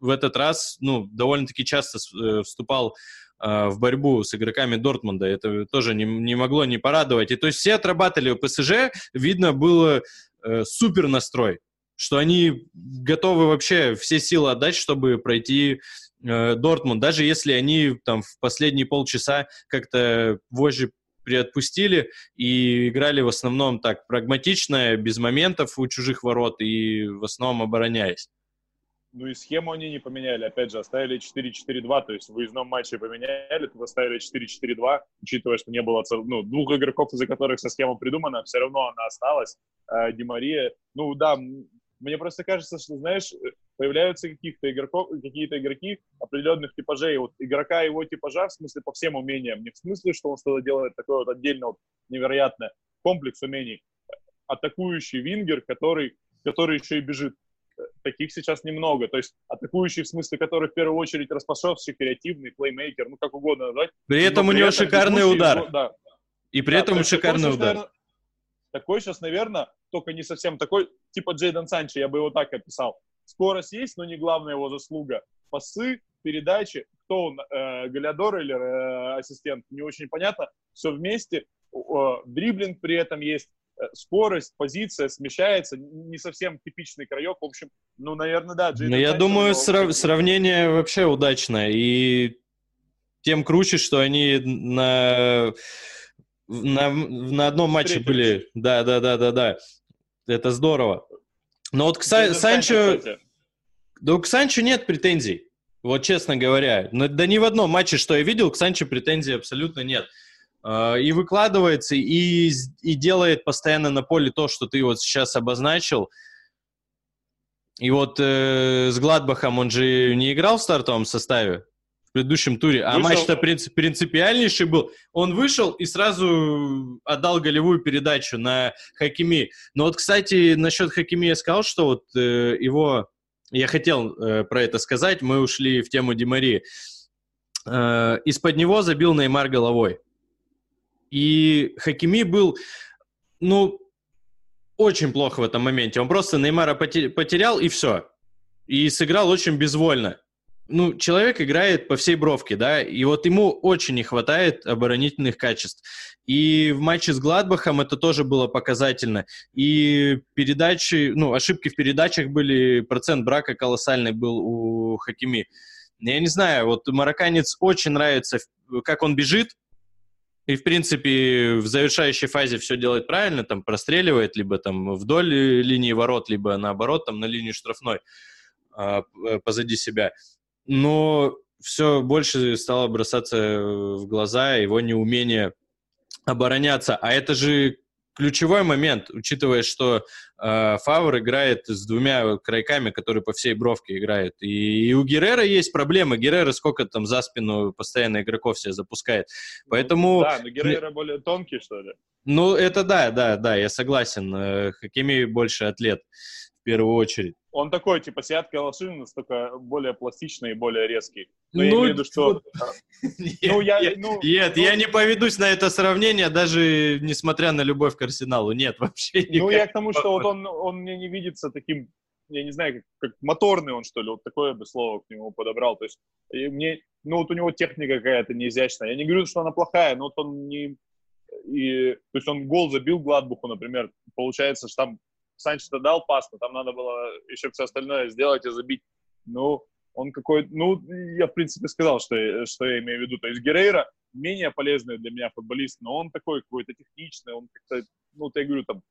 в этот раз, ну, довольно-таки часто э, вступал э, в борьбу с игроками Дортмунда. Это тоже не, не могло не порадовать. И то есть все отрабатывали у ПСЖ, видно было э, супер настрой, что они готовы вообще все силы отдать, чтобы пройти э, Дортмунд, даже если они там в последние полчаса как-то вожжи приотпустили и играли в основном так прагматично, без моментов у чужих ворот и в основном обороняясь.
Ну и схему они не поменяли. Опять же, оставили 4-4-2, то есть в выездном матче поменяли, тут оставили 4-4-2, учитывая, что не было ну, двух игроков, из-за которых со схема придумана, все равно она осталась. А, Ди Мария, ну да, мне просто кажется, что, знаешь, появляются каких-то игроков, какие-то игроки определенных типажей. Вот игрока его типажа, в смысле, по всем умениям. Не в смысле, что он что-то делает такое вот отдельно вот невероятное. Комплекс умений. Атакующий вингер, который, который еще и бежит таких сейчас немного. То есть атакующий, в смысле, который в первую очередь распашевский, креативный, плеймейкер, ну как угодно назвать.
При этом у него шикарный удар. Его, да. И при да, этом шикарный удар.
Наверное, такой сейчас, наверное, только не совсем такой, типа Джейден Санчо, я бы его так описал. Скорость есть, но не главная его заслуга. Пасы, передачи, кто он, э, Галиадор или э, ассистент, не очень понятно. Все вместе, э, дриблинг при этом есть, скорость, позиция смещается, не совсем типичный краек. В общем, ну, наверное, да.
Но я думаю, срав- сравнение вообще удачное. И тем круче, что они на, на, на одном матче были. Да, да, да, да, да. Это здорово. Но вот к Са- Санчо... Да к Санчо нет претензий. Вот честно говоря. Но, да ни в одном матче, что я видел, к Санчо претензий абсолютно нет. А, и выкладывается, и, и делает постоянно на поле то, что ты вот сейчас обозначил. И вот э, с Гладбахом он же не играл в стартовом составе в предыдущем туре, а матч-то принцип, принципиальнейший был. Он вышел и сразу отдал голевую передачу на Хакими. Но вот, кстати, насчет Хакими я сказал, что вот э, его... Я хотел э, про это сказать, мы ушли в тему Димари. Э, из-под него забил Неймар головой. И Хакими был, ну, очень плохо в этом моменте. Он просто Неймара потерял, и все. И сыграл очень безвольно. Ну, человек играет по всей бровке, да, и вот ему очень не хватает оборонительных качеств. И в матче с Гладбахом это тоже было показательно. И передачи, ну, ошибки в передачах были, процент брака колоссальный был у Хакими. Я не знаю, вот марокканец очень нравится, как он бежит, и, в принципе, в завершающей фазе все делает правильно, там простреливает либо там вдоль линии ворот, либо наоборот, там на линию штрафной а, э, позади себя. Но все больше стало бросаться в глаза его неумение обороняться. А это же ключевой момент, учитывая, что э, Фавор играет с двумя крайками, которые по всей бровке играют. И, и у Геррера есть проблемы. Геррера сколько там за спину постоянно игроков себе запускает. Поэтому...
Да, но Геррера более тонкий, что ли?
Ну, это да, да, да, я согласен. Э, Хакими больше атлет первую очередь.
Он такой, типа, Сиат Калашин, только более пластичный и более резкий. Но ну, я имею в виду, что...
Нет, ну, я, нет, ну, нет ну... я не поведусь на это сравнение, даже несмотря на любовь к Арсеналу. Нет, вообще никак.
Ну, я к тому, что вот он, он мне не видится таким, я не знаю, как, как моторный он, что ли, вот такое бы слово к нему подобрал. То есть мне, ну, вот у него техника какая-то неизящная. Я не говорю, что она плохая, но вот он не... И, то есть он гол забил Гладбуху, например, получается, что там Санчес дал пас, но там надо было еще все остальное сделать и забить. Ну, он какой ну, я, в принципе, сказал, что, что я имею в виду. То есть Герейра менее полезный для меня футболист, но он такой какой-то техничный, он как-то, ну, я говорю, там,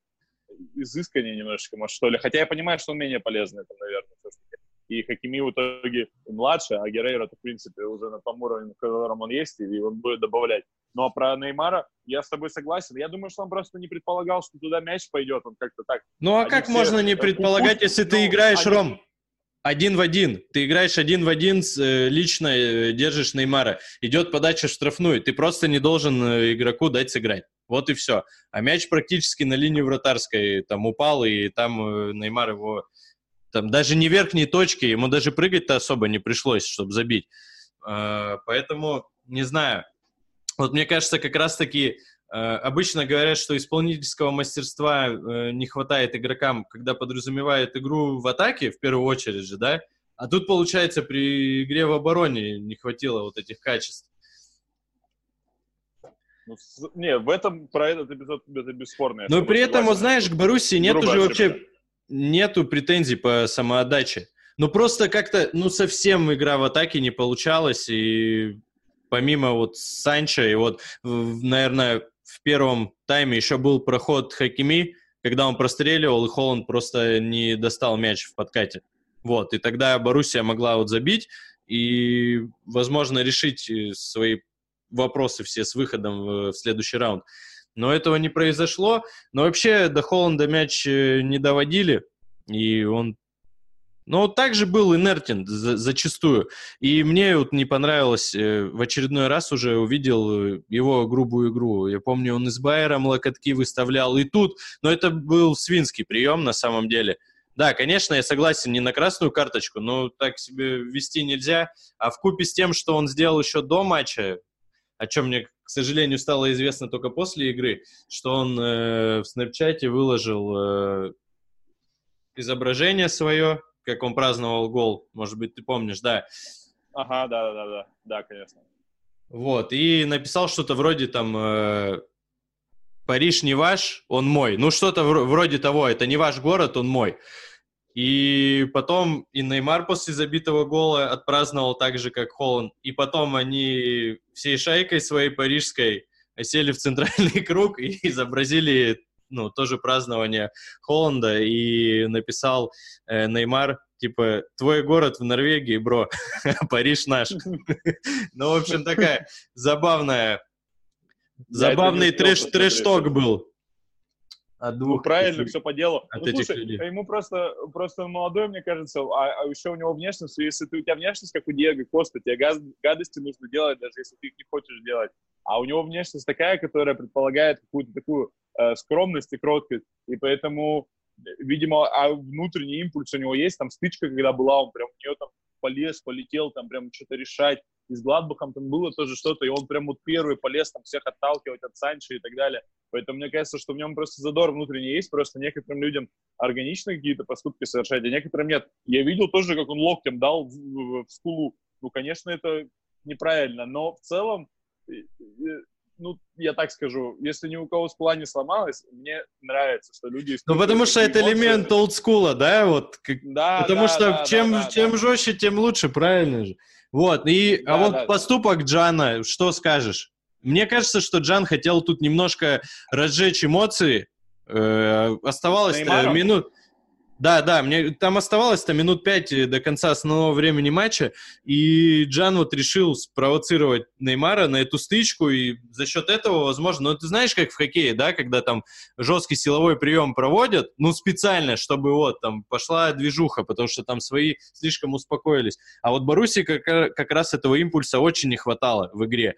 изысканнее немножечко, может, что ли. Хотя я понимаю, что он менее полезный, там, наверное, все-таки. И Хакими в итоге младше, а Герейра, в принципе, уже на том уровне, на котором он есть, и он будет добавлять. Но про Неймара я с тобой согласен. Я думаю, что он просто не предполагал, что туда мяч пойдет. Он как-то так...
Ну а как все... можно не предполагать, если ты играешь, один... Ром, один в один. Ты играешь один в один, э, лично э, держишь Неймара. Идет подача в штрафную. Ты просто не должен э, игроку дать сыграть. Вот и все. А мяч практически на линии вратарской там упал, и там Неймар его... Там даже не верхней точки, ему даже прыгать-то особо не пришлось, чтобы забить. А, поэтому, не знаю, вот мне кажется, как раз-таки обычно говорят, что исполнительского мастерства э, не хватает игрокам, когда подразумевают игру в атаке, в первую очередь же, да? А тут, получается, при игре в обороне не хватило вот этих качеств.
Ну, не, в этом про этот эпизод это бесспорно.
Но при этом, вот знаешь, к Боруссии нету же вообще нету претензий по самоотдаче. Ну просто как-то, ну совсем игра в атаке не получалась, и помимо вот Санчо, и вот, наверное, в первом тайме еще был проход Хакими, когда он простреливал, и Холланд просто не достал мяч в подкате. Вот, и тогда Боруссия могла вот забить и, возможно, решить э, свои вопросы все с выходом в, следующий раунд. Но этого не произошло. Но вообще до Холланда мяч э, не доводили, и он но также был инертен за, зачастую. И мне вот не понравилось, э, в очередной раз уже увидел э, его грубую игру. Я помню, он из Байером локотки выставлял и тут, но это был свинский прием на самом деле. Да, конечно, я согласен, не на красную карточку, но так себе вести нельзя. А в купе с тем, что он сделал еще до матча, о чем мне, к сожалению, стало известно только после игры, что он э, в Снэпчате выложил э, изображение свое, как он праздновал гол, может быть, ты помнишь, да?
Ага, да, да, да, да, конечно.
Вот, и написал что-то вроде там э, «Париж не ваш, он мой». Ну, что-то вроде того, это не ваш город, он мой. И потом и Неймар после забитого гола отпраздновал так же, как Холланд. И потом они всей шайкой своей парижской сели в центральный круг и изобразили ну, тоже празднование Холланда и написал э, Неймар, типа, твой город в Норвегии, бро, Париж наш. Ну, в общем, такая забавная, забавный трэш-ток был
от ну, двух. Ну, правильно, все по делу. От ну, этих слушай, людей. ему просто, просто молодой, мне кажется, а, а еще у него внешность, если ты, у тебя внешность, как у Диего Коста, тебе гад, гадости нужно делать, даже если ты их не хочешь делать. А у него внешность такая, которая предполагает какую-то такую скромность и кроткость. И поэтому, видимо, а внутренний импульс у него есть, там стычка, когда была, он прям в нее там полез, полетел, там прям что-то решать. И с Гладбахом там было тоже что-то, и он прям вот первый полез там всех отталкивать от Санчо и так далее. Поэтому мне кажется, что в нем просто задор внутренний есть, просто некоторым людям органично какие-то поступки совершать, а некоторым нет. Я видел тоже, как он локтем дал в, в, в скулу. Ну, конечно, это неправильно, но в целом, ну, я так скажу, если ни у кого скула не сломалась, мне нравится, что люди...
Ну, потому что это элемент олдскула, да, вот? Как... Да, Потому да, что да, чем, да, чем да. жестче, тем лучше, правильно же? Вот, и, а да, а вот да, поступок Джана, что скажешь? Мне кажется, что Джан хотел тут немножко разжечь эмоции. Э, оставалось минут... Да, да, мне там оставалось-то минут пять э, до конца основного времени матча, и Джан вот решил спровоцировать Неймара на эту стычку, и за счет этого, возможно, ну ты знаешь, как в хоккее, да, когда там жесткий силовой прием проводят, ну специально, чтобы вот там пошла движуха, потому что там свои слишком успокоились. А вот Баруси как, как раз этого импульса очень не хватало в игре.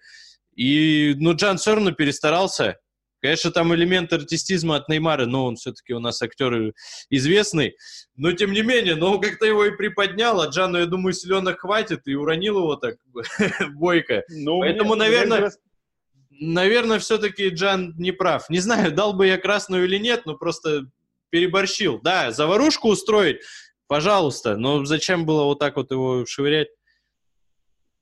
И, ну, Джан все равно перестарался. Конечно, там элемент артистизма от Неймара, но он все-таки у нас актер известный. Но, тем не менее, но он как-то его и приподнял, а Джану, я думаю, силенок хватит, и уронил его так бойко. Ну, Поэтому, мне, наверное, мне... наверное, все-таки Джан не прав. Не знаю, дал бы я красную или нет, но просто переборщил. Да, заварушку устроить, пожалуйста, но зачем было вот так вот его швырять?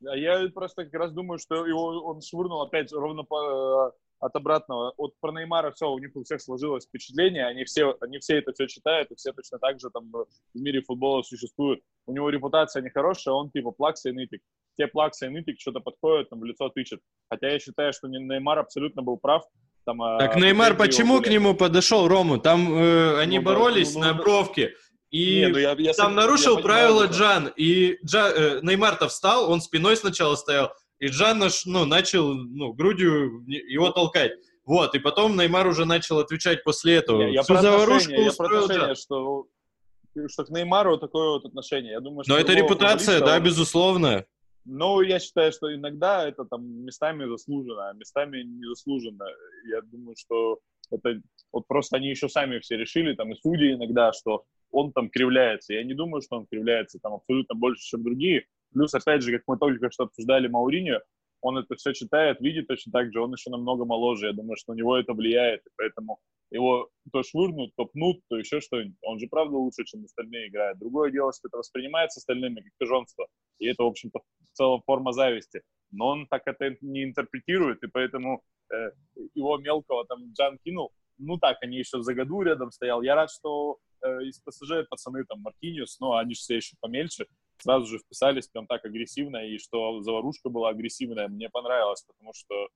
А я просто как раз думаю, что его он швырнул опять ровно по, от обратного. Вот про Неймара все, у них у всех сложилось впечатление, они все, они все это все читают, и все точно так же там в мире футбола существуют. У него репутация нехорошая, он типа плакса и нытик. Те плакса и нытик что-то подходят, там в лицо тычет. Хотя я считаю, что Неймар абсолютно был прав.
Там, а, так Неймар почему к нему подошел, Рому? Там э, они ну, боролись ну, на ну, бровке. И не, ну я, я там нарушил я правила понимаю, Джан. И Джан, э, Неймар-то встал, он спиной сначала стоял, и Джан наш, ну, начал ну, грудью его толкать. Вот, и потом Неймар уже начал отвечать после этого.
Я, я Всю заварушку я про отношение, что, что к Неймару такое вот отношение. Я думаю,
что Но это репутация, да, безусловно.
Ну, я считаю, что иногда это там местами заслуженно, а местами незаслуженно. Я думаю, что это вот просто они еще сами все решили, там и судьи иногда, что он там кривляется. Я не думаю, что он кривляется там абсолютно больше, чем другие. Плюс, опять же, как мы только что обсуждали Мауринio, он это все читает, видит точно так же, он еще намного моложе, я думаю, что на него это влияет, и поэтому его то швырнут, то пнут, то еще что-нибудь. Он же правда лучше, чем остальные играет. Другое дело, что это воспринимается остальными как пижонство, и это, в общем-то, целая форма зависти. Но он так это не интерпретирует, и поэтому э, его мелкого там Джан кинул. Ну так, они еще за году рядом стоял. Я рад, что э, из ПСЖ пацаны там Маркиниус, но они же все еще помельче, сразу же вписались прям так агрессивно, и что заварушка была агрессивная, мне понравилось, потому что...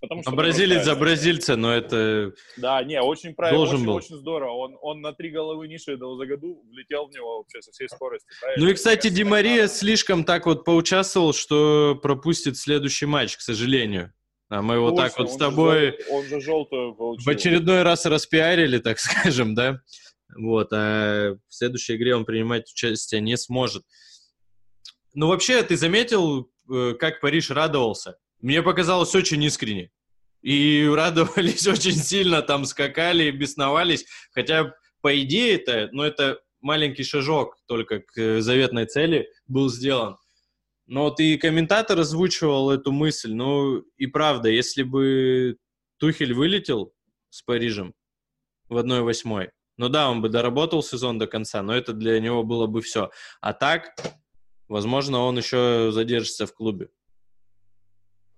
Потому
что бразилец за бразильца, но это...
Да, не, очень правильно, очень, был. очень здорово. Он, он на три головы ниже дал за году, влетел в него вообще со всей скорости.
Правильно? Ну и, кстати, Ди Мария слишком так вот поучаствовал, что пропустит следующий матч, к сожалению. А мы вот так вот с тобой...
Же, он же желтую
получил. В очередной раз распиарили, так скажем, да? Вот, а в следующей игре он принимать участие не сможет. Ну, вообще, ты заметил, э, как Париж радовался? Мне показалось очень искренне. И радовались очень сильно, там скакали, бесновались. Хотя, по идее, это, ну, это маленький шажок только к э, заветной цели был сделан. Но вот и комментатор озвучивал эту мысль. Ну, и правда, если бы Тухель вылетел с Парижем в 1-8, ну да, он бы доработал сезон до конца, но это для него было бы все. А так, Возможно, он еще задержится в клубе.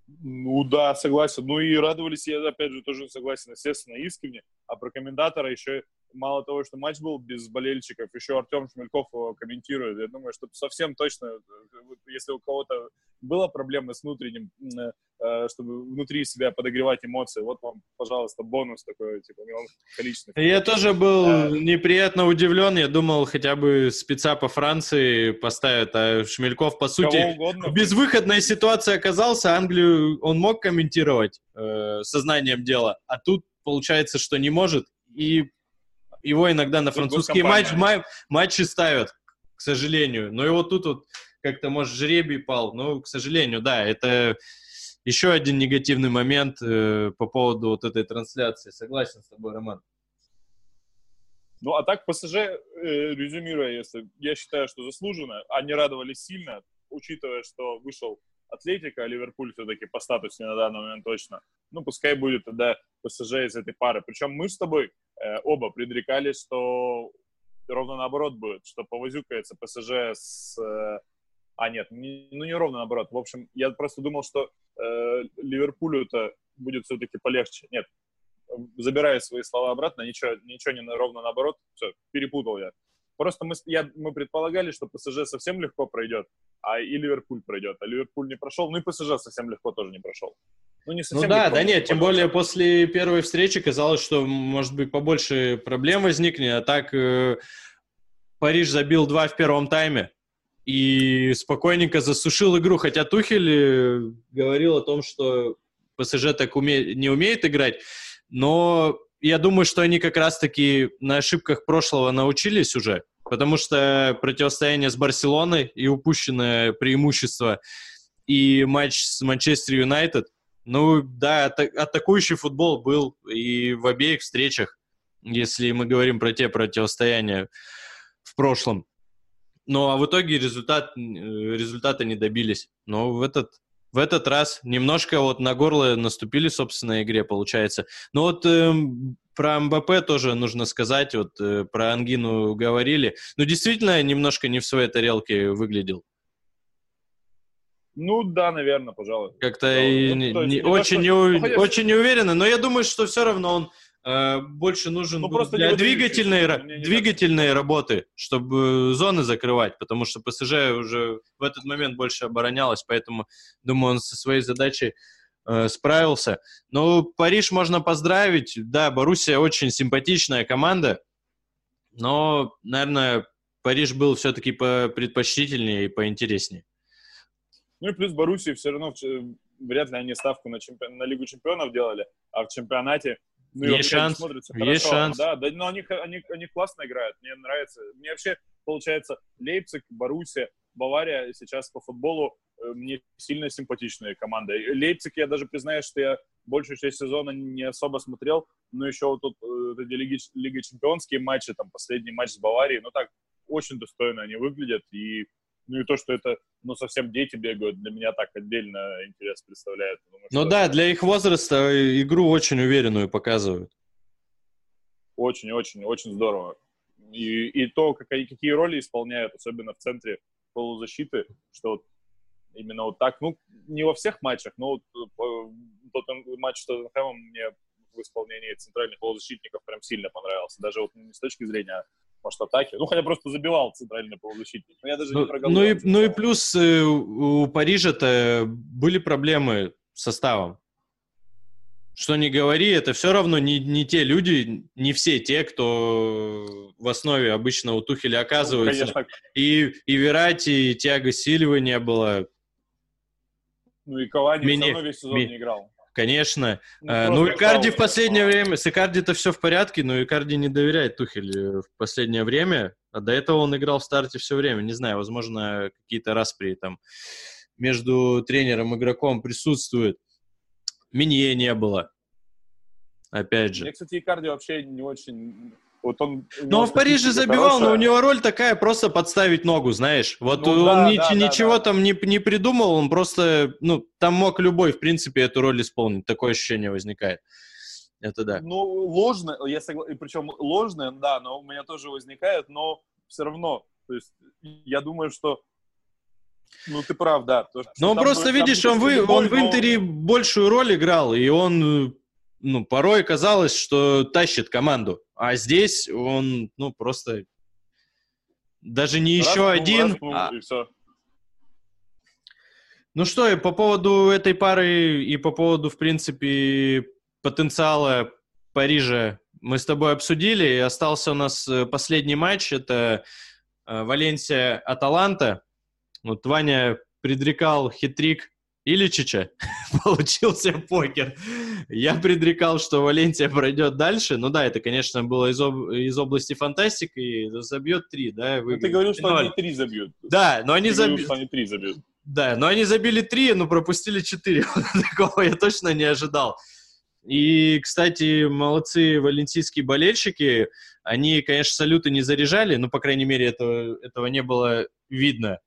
Ну да, согласен. Ну и радовались, я опять же тоже согласен, естественно, искренне. А про комментатора еще мало того, что матч был без болельщиков, еще Артем Шмельков его комментирует. Я думаю, что совсем точно, если у кого-то была проблема с внутренним, э, чтобы внутри себя подогревать эмоции, вот вам, пожалуйста, бонус такой, типа, количественный.
Я тоже был а... неприятно удивлен, я думал, хотя бы спеца по Франции поставят, а Шмельков, по сути, угодно, в безвыходной ситуации оказался, Англию он мог комментировать э, сознанием дела, а тут получается, что не может, и его иногда на французские матч, матчи ставят, к сожалению. Но его тут вот как-то, может, жребий пал. Но, к сожалению, да, это еще один негативный момент э, по поводу вот этой трансляции. Согласен с тобой, Роман.
Ну, а так, ПСЖ, э, резюмируя, если я считаю, что заслуженно, они радовались сильно, учитывая, что вышел Атлетика, а Ливерпуль все-таки по статусу на данный момент точно. Ну, пускай будет тогда ПСЖ из этой пары. Причем мы с тобой э, оба предрекали, что ровно наоборот будет, что повозюкается ПСЖ с... Э, а, нет, не, ну не ровно наоборот. В общем, я просто думал, что э, Ливерпулю-то будет все-таки полегче. Нет, забирая свои слова обратно, ничего, ничего не ровно наоборот. Все, перепутал я. Просто мы, я, мы предполагали, что ПСЖ совсем легко пройдет, а и Ливерпуль пройдет. А Ливерпуль не прошел, ну и ПСЖ совсем легко тоже не прошел.
Ну, не совсем ну да, да нет, тем более после первой встречи казалось, что, может быть, побольше проблем возникнет, а так э, Париж забил два в первом тайме и спокойненько засушил игру, хотя Тухель э, говорил о том, что ПСЖ так уме... не умеет играть, но я думаю, что они как раз-таки на ошибках прошлого научились уже, потому что противостояние с Барселоной и упущенное преимущество и матч с Манчестер Юнайтед, ну да, атакующий футбол был и в обеих встречах, если мы говорим про те противостояния в прошлом. Ну а в итоге результат, э, результата не добились. Но в этот в этот раз немножко вот на горло наступили, собственно, игре, получается. Но вот э, про МБП тоже нужно сказать, вот э, про Ангину говорили. Ну, действительно, немножко не в своей тарелке выглядел.
Ну да, наверное, пожалуй.
Как-то ну, не, не, не очень, не, ну, очень неуверенно, но я думаю, что все равно он Э, больше нужен ну, просто для двигательной, двигательной работы, чтобы зоны закрывать, потому что ПСЖ уже в этот момент больше оборонялась, поэтому, думаю, он со своей задачей э, справился. Но Париж можно поздравить. Да, Боруссия очень симпатичная команда, но, наверное, Париж был все-таки предпочтительнее и поинтереснее.
Ну и плюс Боруссии все равно вряд ли они ставку на, чемпион, на Лигу чемпионов делали, а в чемпионате
ну, есть шанс. Есть шанс.
Да, да, но они, они, они классно играют. Мне нравится. Мне вообще, получается, Лейпциг, Боруссия, Бавария сейчас по футболу э, мне сильно симпатичные команды. Лейпциг, я даже признаю, что я большую часть сезона не особо смотрел, но еще вот тут э, эти Лиги, Лига Чемпионские матчи, там последний матч с Баварией, ну так, очень достойно они выглядят, и Ну и то, что это, ну, совсем дети бегают, для меня так отдельно интерес представляет.
Ну что... да, для их возраста игру очень уверенную показывают.
Очень-очень, очень здорово. И, и то, какие, какие роли исполняют, особенно в центре полузащиты, что вот именно вот так, ну, не во всех матчах, но вот э, тот матч с Тоттенхэмом мне в исполнении центральных полузащитников прям сильно понравился. Даже вот не с точки зрения может, атаки. Ну, хотя просто забивал центральный полузащитник. Но я даже
ну, не проголосовал. Ну и, ну и плюс э, у Парижа-то были проблемы с составом. Что не говори, это все равно не, не те люди, не все те, кто в основе обычно у Тухеля ну, оказывается. Ну, конечно. И, и Верати, и Тиаго Сильва не было.
Ну и Кавани Мне... все равно весь сезон Ми... не играл.
Конечно. Ну, а, ну Икарди в последнее время, с Икарди-то все в порядке, но Икарди не доверяет Тухель в последнее время, а до этого он играл в старте все время. Не знаю, возможно, какие-то распри там между тренером и игроком присутствуют. Минье не было. Опять же.
Мне, кстати, Икарди вообще не очень...
Вот он, ну, он в Париже забивал, хорошая. но у него роль такая, просто подставить ногу, знаешь. Вот ну, он да, ни, да, ничего да, там не, не придумал, он просто, ну, там мог любой, в принципе, эту роль исполнить. Такое ощущение возникает. Это да.
Ну, ложно, я согласен, причем ложное, да, но у меня тоже возникает, но все равно, то есть я думаю, что ну, ты прав, да.
То, но он просто, будет, видишь, он, вы, он в Интере но... большую роль играл, и он, ну, порой казалось, что тащит команду. А здесь он, ну, просто даже не раз, еще один. Раз, а... и все. Ну что, и по поводу этой пары, и по поводу, в принципе, потенциала Парижа мы с тобой обсудили, и остался у нас э, последний матч, это э, Валенсия-Аталанта. Вот Ваня предрекал хитрик Иличича, получился покер. Я предрекал, что Валенсия пройдет дальше. Ну да, это, конечно, было из, об... из области фантастики, и забьет три, да?
Вы... Ты говорил, что они три забьют.
Да, но они
забили... что они три забьют.
Да, но они забили три, но пропустили четыре. Такого я точно не ожидал. И, кстати, молодцы валенсийские болельщики. Они, конечно, салюты не заряжали, но, по крайней мере, этого, этого не было видно.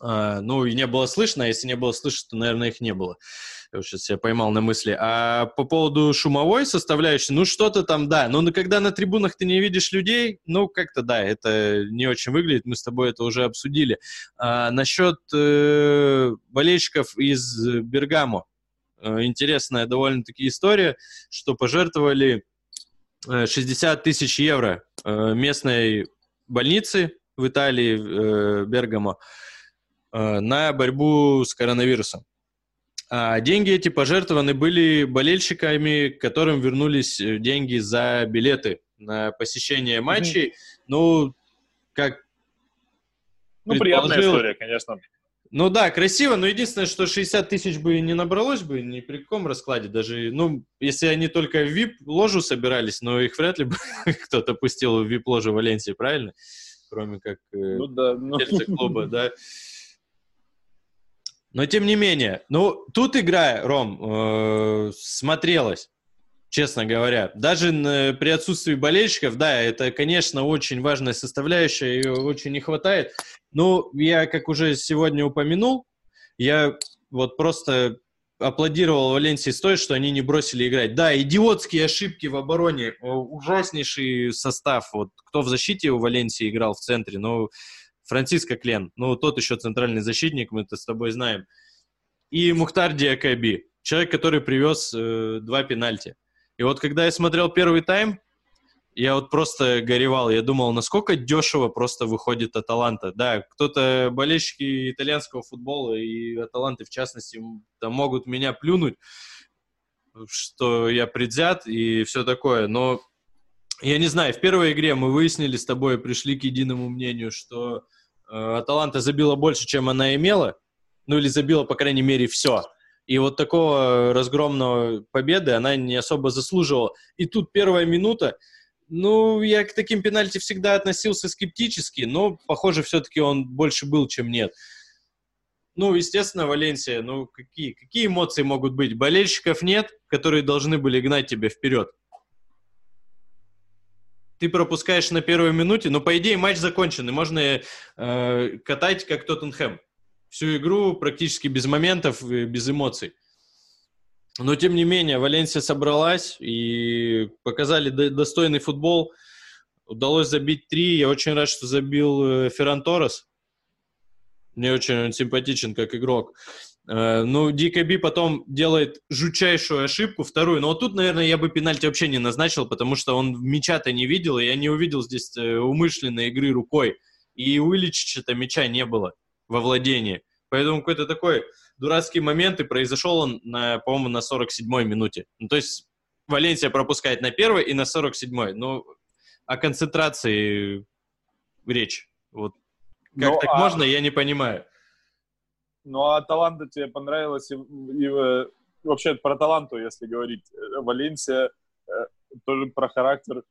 А, ну, и не было слышно, а если не было слышно, то, наверное, их не было. Я сейчас я поймал на мысли. А по поводу шумовой составляющей, ну, что-то там, да. Но когда на трибунах ты не видишь людей, ну, как-то, да, это не очень выглядит. Мы с тобой это уже обсудили. А, насчет э, болельщиков из Бергамо. Э, интересная довольно-таки история, что пожертвовали 60 э, тысяч евро э, местной больницы в Италии, э, Бергамо, Э, на борьбу с коронавирусом. А деньги эти пожертвованы были болельщиками, которым вернулись э, деньги за билеты на посещение матчей. Mm-hmm. Ну, как
Ну, приятная история, конечно.
Ну да, красиво, но единственное, что 60 тысяч бы не набралось бы ни при каком раскладе. Даже, ну, если они только в VIP-ложу собирались, но их вряд ли бы кто-то пустил в VIP-ложу Валенсии, правильно? Кроме как э, ну, да, ну... клуба, да. Но тем не менее, ну, тут игра, Ром, э, смотрелась, честно говоря. Даже при отсутствии болельщиков, да, это, конечно, очень важная составляющая, ее очень не хватает. Ну, я, как уже сегодня упомянул, я вот просто аплодировал Валенсии с той, что они не бросили играть. Да, идиотские ошибки в обороне, ужаснейший состав. Вот кто в защите у Валенсии играл в центре, ну, Франциско Клен, ну, тот еще центральный защитник, мы это с тобой знаем. И Мухтар Диакаби, человек, который привез э, два пенальти. И вот когда я смотрел первый тайм, я вот просто горевал. Я думал, насколько дешево просто выходит Аталанта. Да, кто-то, болельщики итальянского футбола и Аталанты, в частности, там могут меня плюнуть, что я предвзят и все такое. Но я не знаю, в первой игре мы выяснили с тобой, пришли к единому мнению, что Аталанта забила больше, чем она имела, ну или забила, по крайней мере, все. И вот такого разгромного победы она не особо заслуживала. И тут первая минута, ну, я к таким пенальти всегда относился скептически, но, похоже, все-таки он больше был, чем нет. Ну, естественно, Валенсия, ну, какие, какие эмоции могут быть? Болельщиков нет, которые должны были гнать тебя вперед. Ты пропускаешь на первой минуте, но по идее матч закончен, и можно э, катать как Тоттенхэм. Всю игру практически без моментов, без эмоций. Но, тем не менее, Валенсия собралась и показали достойный футбол. Удалось забить три. Я очень рад, что забил э, Ферран Торрес. Мне очень он симпатичен как игрок. Э, ну, ДКБ потом делает жутчайшую ошибку, вторую. Но вот тут, наверное, я бы пенальти вообще не назначил, потому что он мяча-то не видел, и я не увидел здесь э, умышленной игры рукой. И у Ильичича-то мяча не было во владении. Поэтому какой-то такой дурацкий момент, и произошел он, на, по-моему, на 47-й минуте. Ну, то есть Валенсия пропускает на первой и на 47-й. Ну, о концентрации речь. Вот как ну, так а... можно, я не понимаю.
Ну, а Таланта тебе понравилось? И, и, э, вообще про Таланту, если говорить. Э, Валенсия, э, тоже про характер.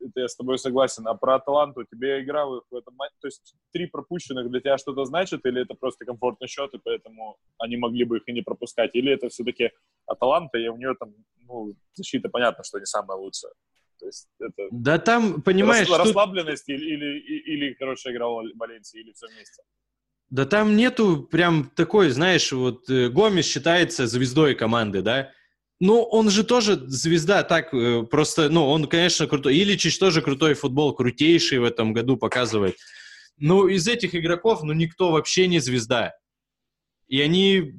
Это я с тобой согласен. А про Аталанту тебе игра в этом матче, то есть три пропущенных для тебя что-то значит, или это просто комфортный счет, и поэтому они могли бы их и не пропускать? Или это все-таки Аталанта, и у нее там, ну, защита, понятно, что не самая лучшая. То есть это...
Да там, понимаешь... Рас,
расслабленность тут... или, или, или хорошая игра Валенсии, или все вместе?
Да там нету прям такой, знаешь, вот э, Гомес считается звездой команды, да? Ну, он же тоже звезда, так, э, просто, ну, он, конечно, крутой. Иличич тоже крутой футбол, крутейший в этом году показывает. Ну, из этих игроков, ну, никто вообще не звезда. И они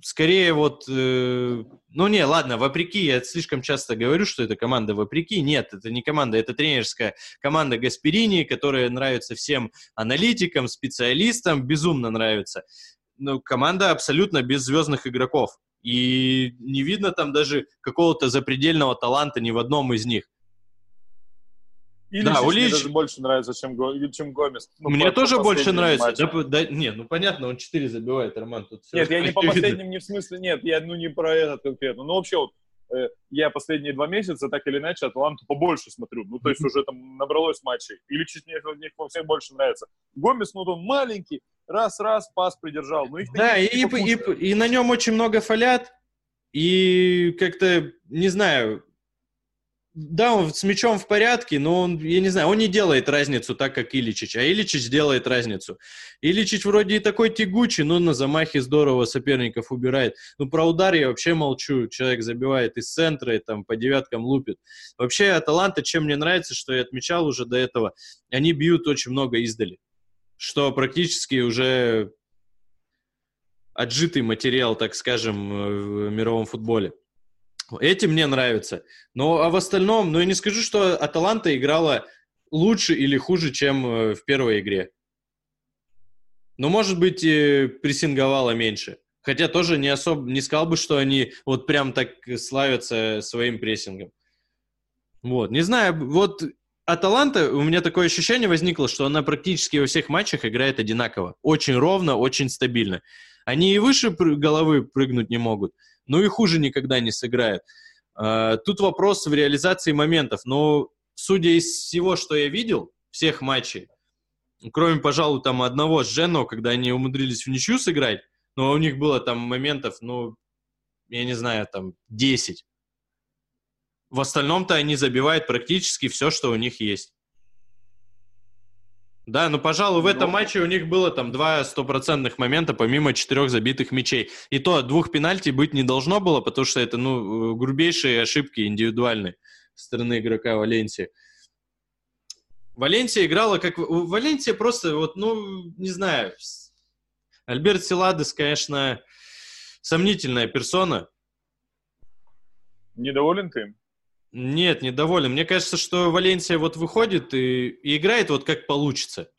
скорее вот... Э, ну, не, ладно, вопреки, я слишком часто говорю, что это команда вопреки. Нет, это не команда, это тренерская команда Гасперини, которая нравится всем аналитикам, специалистам, безумно нравится. Но команда абсолютно без звездных игроков. И не видно там даже какого-то запредельного таланта ни в одном из них.
Или да, Улич... мне даже больше нравится, чем, чем Гомес.
Ну, мне по, тоже по больше нравится. Да, да, не, ну понятно, он 4 забивает, Роман. Тут
нет, я не по последним, не в смысле, нет, я ну не про этот конкретно. Ну вообще вот, э, я последние два месяца так или иначе Атланту побольше смотрю. Ну то есть уже там набралось матчей. Или чуть не мне всем больше нравится. Гомес, ну он маленький, раз-раз пас придержал. Ну, их
да, и, и, и, и на нем очень много фалят, и как-то, не знаю, да, он с мячом в порядке, но он, я не знаю, он не делает разницу так, как Иличич, а Иличич делает разницу. Иличич вроде и такой тягучий, но на замахе здорово соперников убирает. Ну, про удар я вообще молчу. Человек забивает из центра и там по девяткам лупит. Вообще, Аталанта, чем мне нравится, что я отмечал уже до этого, они бьют очень много издали что практически уже отжитый материал, так скажем, в мировом футболе. Эти мне нравятся. Но а в остальном, ну я не скажу, что Аталанта играла лучше или хуже, чем э, в первой игре. Но, может быть, прессинговала меньше. Хотя тоже не особо, не сказал бы, что они вот прям так славятся своим прессингом. Вот, не знаю, вот Аталанта, у меня такое ощущение возникло, что она практически во всех матчах играет одинаково. Очень ровно, очень стабильно. Они и выше головы прыгнуть не могут, но и хуже никогда не сыграют. А, тут вопрос в реализации моментов. Но судя из всего, что я видел, всех матчей, кроме, пожалуй, там одного с Дженно, когда они умудрились в ничью сыграть, но у них было там моментов, ну, я не знаю, там 10 в остальном-то они забивают практически все, что у них есть. Да, ну, пожалуй, в этом ну, матче у них было там два стопроцентных момента, помимо четырех забитых мячей. И то двух пенальти быть не должно было, потому что это, ну, грубейшие ошибки индивидуальные стороны игрока Валенсии. Валенсия играла как... Валенсия просто, вот, ну, не знаю. Альберт Силадес, конечно, сомнительная персона.
Недоволен ты им?
Нет, недоволен. Мне кажется, что Валенсия вот выходит и, и играет вот как получится.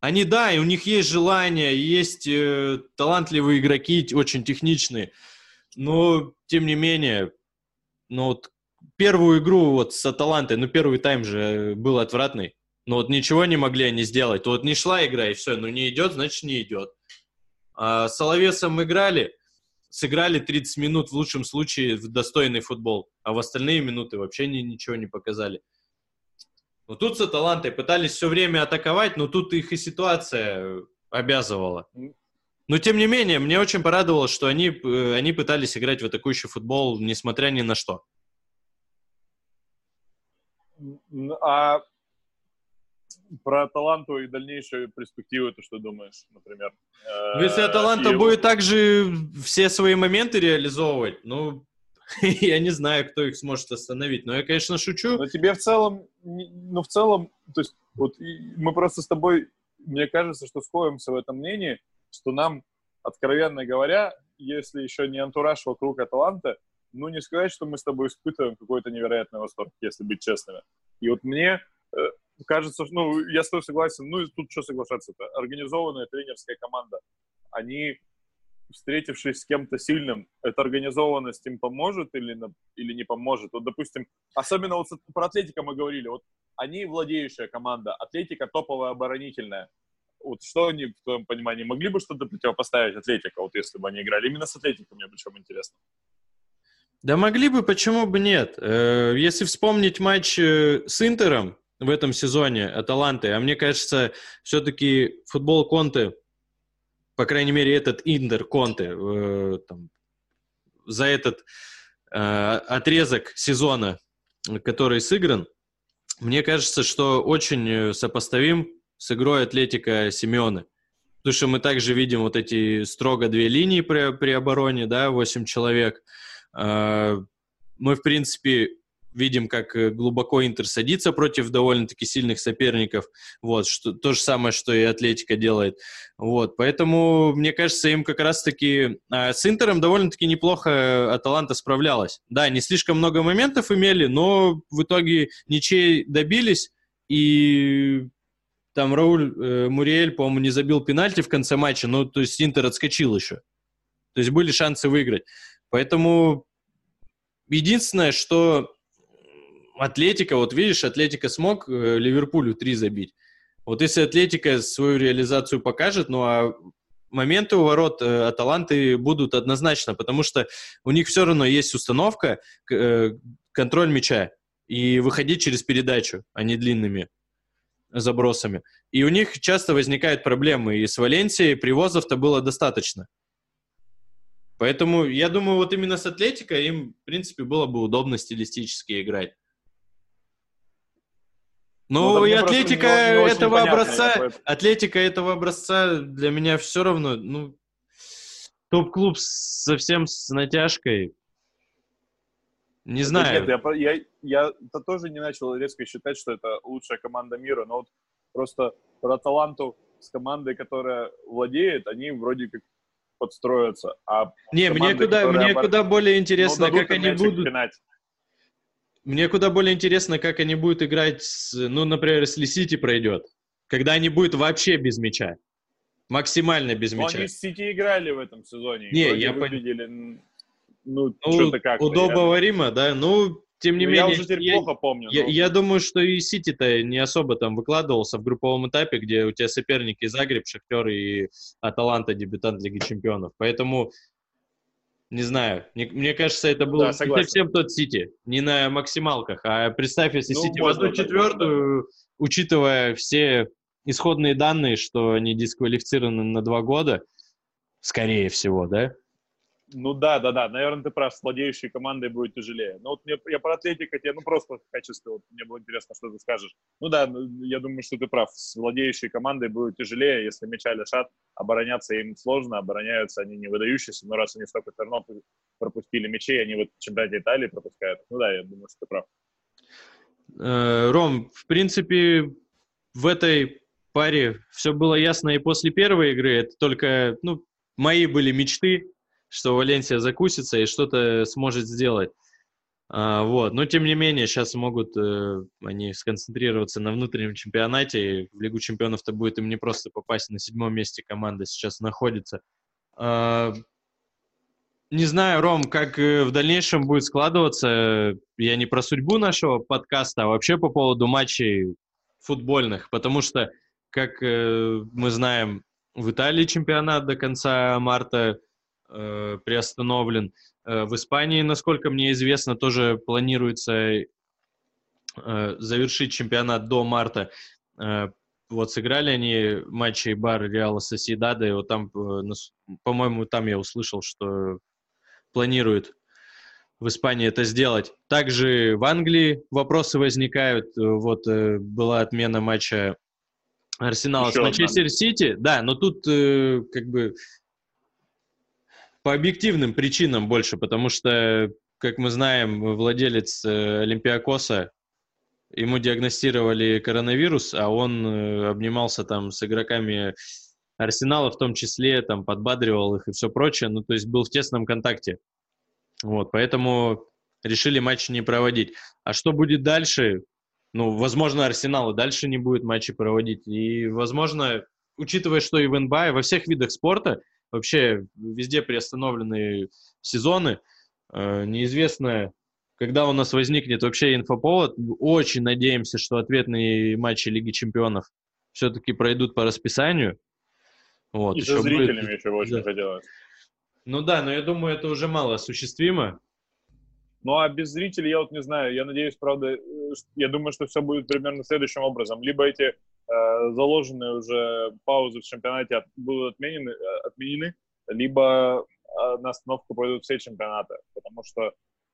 Они, да, и у них есть желание, есть э, талантливые игроки, очень техничные, но, тем не менее, ну вот первую игру вот с Аталантой, ну первый тайм же был отвратный, но вот ничего не могли они сделать. Вот не шла игра, и все, ну не идет, значит не идет. А с Соловесом играли, сыграли 30 минут в лучшем случае в достойный футбол, а в остальные минуты вообще ни, ничего не показали. Но тут с Аталантой пытались все время атаковать, но тут их и ситуация обязывала. Но тем не менее, мне очень порадовало, что они, э, они пытались играть в атакующий футбол, несмотря ни на что.
А про Аталанту и дальнейшие перспективы, ты что думаешь, например?
Ну, если Аталанта его... будет также все свои моменты реализовывать, ну, я не знаю, кто их сможет остановить. Но я, конечно, шучу.
Но тебе в целом, ну, в целом, то есть, вот мы просто с тобой, мне кажется, что сходимся в этом мнении, что нам, откровенно говоря, если еще не антураж вокруг Аталанта, ну, не сказать, что мы с тобой испытываем какой-то невероятный восторг, если быть честными. И вот мне э, кажется, ну, я с тобой согласен, ну, и тут что соглашаться-то? Организованная тренерская команда, они, встретившись с кем-то сильным, эта организованность им поможет или, или не поможет? Вот, допустим, особенно вот про Атлетика мы говорили, вот они владеющая команда, Атлетика топовая оборонительная. Вот что они, в твоем понимании, могли бы что-то противопоставить Атлетика, вот если бы они играли? Именно с Атлетиком мне причем интересно.
Да могли бы, почему бы нет? Э, если вспомнить матч э, с Интером, в этом сезоне Аталанты. А мне кажется, все-таки футбол Конте, по крайней мере, этот Индер Конте, э, там, за этот э, отрезок сезона, который сыгран, мне кажется, что очень сопоставим с игрой Атлетика Симеоне. Потому что мы также видим вот эти строго две линии при, при обороне, да, 8 человек. Э, мы, в принципе, видим, как э, глубоко Интер садится против довольно-таки сильных соперников. Вот, что, то же самое, что и Атлетика делает. Вот, поэтому, мне кажется, им как раз-таки... А с Интером довольно-таки неплохо Аталанта справлялась. Да, не слишком много моментов имели, но в итоге ничей добились, и там Рауль э, Муриэль, по-моему, не забил пенальти в конце матча, но то есть Интер отскочил еще. То есть были шансы выиграть. Поэтому единственное, что Атлетика, вот видишь, Атлетика смог э, Ливерпулю 3 забить. Вот если Атлетика свою реализацию покажет, ну а моменты у ворот э, Аталанты будут однозначно, потому что у них все равно есть установка, э, контроль мяча и выходить через передачу, а не длинными забросами. И у них часто возникают проблемы, и с Валенсией привозов-то было достаточно. Поэтому я думаю, вот именно с Атлетикой им, в принципе, было бы удобно стилистически играть. Ну, ну и Атлетика не, не этого образца, поэтому... Атлетика этого образца для меня все равно, ну, топ-клуб совсем с натяжкой. Не знаю.
Нет, я, я, я -то тоже не начал резко считать, что это лучшая команда мира, но вот просто про таланту с командой, которая владеет, они вроде как подстроятся. А
не, команды, мне куда, мне обор... куда более интересно, ну, как они будут. Пинать. Мне куда более интересно, как они будут играть, с, ну, например, если Сити пройдет. Когда они будут вообще без мяча. Максимально без мяча. Но
они с Сити играли в этом сезоне.
Не, я выглядели, ну, ну что-то как Удобного Рима, да, ну, тем не ну, менее...
Я уже теперь я, плохо помню.
Я, но... я думаю, что и Сити-то не особо там выкладывался в групповом этапе, где у тебя соперники Загреб, Шахтер и Аталанта, дебютант Лиги Чемпионов. Поэтому не знаю. Мне, мне кажется, это был да, не совсем тот Сити. Не на максималках. А представь, если ну, Сити в одну четвертую, учитывая все исходные данные, что они дисквалифицированы на два года, скорее всего, да?
Ну да, да, да. Наверное, ты прав, с владеющей командой будет тяжелее. Но вот мне, я про Атлетика тебе, ну просто в качестве, вот, мне было интересно, что ты скажешь. Ну да, ну, я думаю, что ты прав. С владеющей командой будет тяжелее, если мяча лишат. Обороняться им сложно, обороняются они не выдающиеся, но раз они столько равно пропустили мячей, они вот в чемпионате Италии пропускают. Ну да, я думаю, что ты прав.
Э, Ром, в принципе, в этой паре все было ясно и после первой игры. Это только, ну, мои были мечты, что Валенсия закусится и что-то сможет сделать. А, вот. Но, тем не менее, сейчас могут э, они сконцентрироваться на внутреннем чемпионате. И в Лигу чемпионов-то будет им не просто попасть на седьмом месте команда сейчас находится. А, не знаю, Ром, как э, в дальнейшем будет складываться. Я не про судьбу нашего подкаста, а вообще по поводу матчей футбольных. Потому что, как э, мы знаем, в Италии чемпионат до конца марта э, приостановлен. Э, в Испании, насколько мне известно, тоже планируется э, завершить чемпионат до марта. Э, вот сыграли они матчи Бар Реала Соседада, и вот там, э, по-моему, там я услышал, что планируют в Испании это сделать. Также в Англии вопросы возникают. Вот э, была отмена матча Арсенала Еще с Манчестер Сити. Да, но тут э, как бы по объективным причинам больше, потому что, как мы знаем, владелец э, Олимпиакоса, ему диагностировали коронавирус, а он э, обнимался там с игроками Арсенала в том числе, там подбадривал их и все прочее, ну то есть был в тесном контакте. Вот, поэтому решили матч не проводить. А что будет дальше? Ну, возможно, Арсенал и дальше не будет матчи проводить. И, возможно, учитывая, что и в НБА, и во всех видах спорта, вообще везде приостановлены сезоны, э, неизвестно, когда у нас возникнет вообще инфоповод. Очень надеемся, что ответные матчи Лиги Чемпионов все-таки пройдут по расписанию.
Вот, и со зрителями будет... еще очень да. хотелось.
Ну да, но я думаю, это уже мало осуществимо.
Ну а без зрителей я вот не знаю. Я надеюсь, правда, э, я думаю, что все будет примерно следующим образом. Либо эти заложенные уже паузы в чемпионате будут отменены, э, отменены, либо э, на остановку пойдут все чемпионаты. Потому что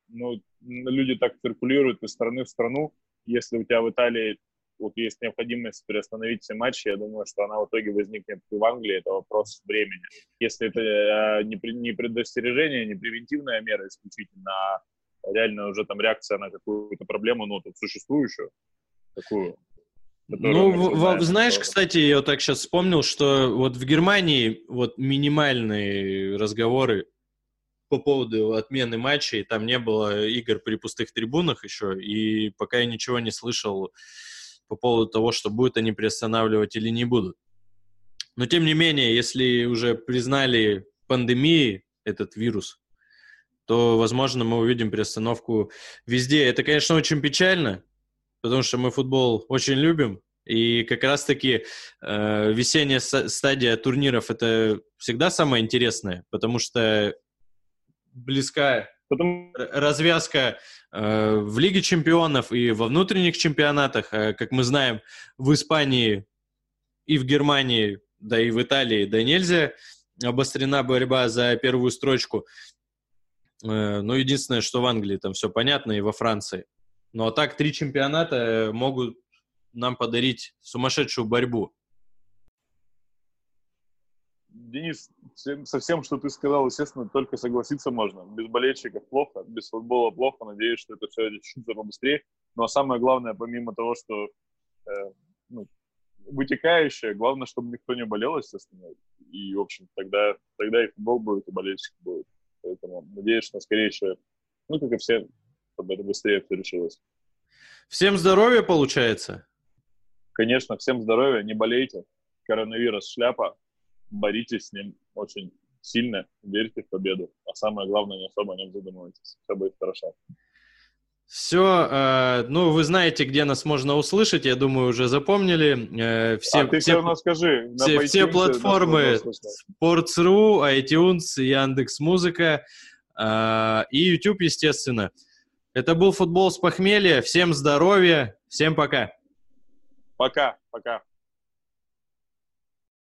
ну, люди так циркулируют из страны в страну. Если у тебя в Италии вот есть необходимость приостановить все матчи, я думаю, что она в итоге возникнет и в Англии, это вопрос времени. Если это э, не, предостережение, не превентивная мера исключительно, а реально уже там реакция на какую-то проблему, ну, тут существующую, такую,
ну, в, знаем, знаешь, что... кстати, я вот так сейчас вспомнил, что вот в Германии вот минимальные разговоры по поводу отмены матчей, там не было игр при пустых трибунах еще, и пока я ничего не слышал по поводу того, что будут они приостанавливать или не будут. Но тем не менее, если уже признали пандемией этот вирус, то, возможно, мы увидим приостановку везде. Это, конечно, очень печально, потому что мы футбол очень любим, и как раз-таки э, весенняя стадия турниров это всегда самое интересное, потому что близка Потом... развязка э, в Лиге чемпионов и во внутренних чемпионатах. Э, как мы знаем, в Испании и в Германии, да и в Италии, да нельзя обострена борьба за первую строчку. Э, но единственное, что в Англии там все понятно и во Франции. Ну а так три чемпионата э, могут нам подарить сумасшедшую борьбу.
Денис, со всем, что ты сказал, естественно, только согласиться можно. Без болельщиков плохо, без футбола плохо. Надеюсь, что это все решится побыстрее. Ну а самое главное, помимо того, что э, ну, вытекающее, главное, чтобы никто не болел, естественно. И, в общем, тогда, тогда и футбол будет, и болельщик будет. Поэтому надеюсь на скорейшее, ну, как и все, чтобы это быстрее все решилось.
Всем здоровья, получается?
Конечно, всем здоровья, не болейте. Коронавирус шляпа, боритесь с ним очень сильно, верьте в победу. А самое главное, не особо о нем задумывайтесь. Все будет хорошо.
Все, э, ну, вы знаете, где нас можно услышать, я думаю, уже запомнили. Э, все,
а ты все равно скажи.
Все, все платформы Sports.ru, iTunes, Яндекс Музыка э, и YouTube, естественно. Это был футбол с похмелья. Всем здоровья, всем пока.
Пока, пока.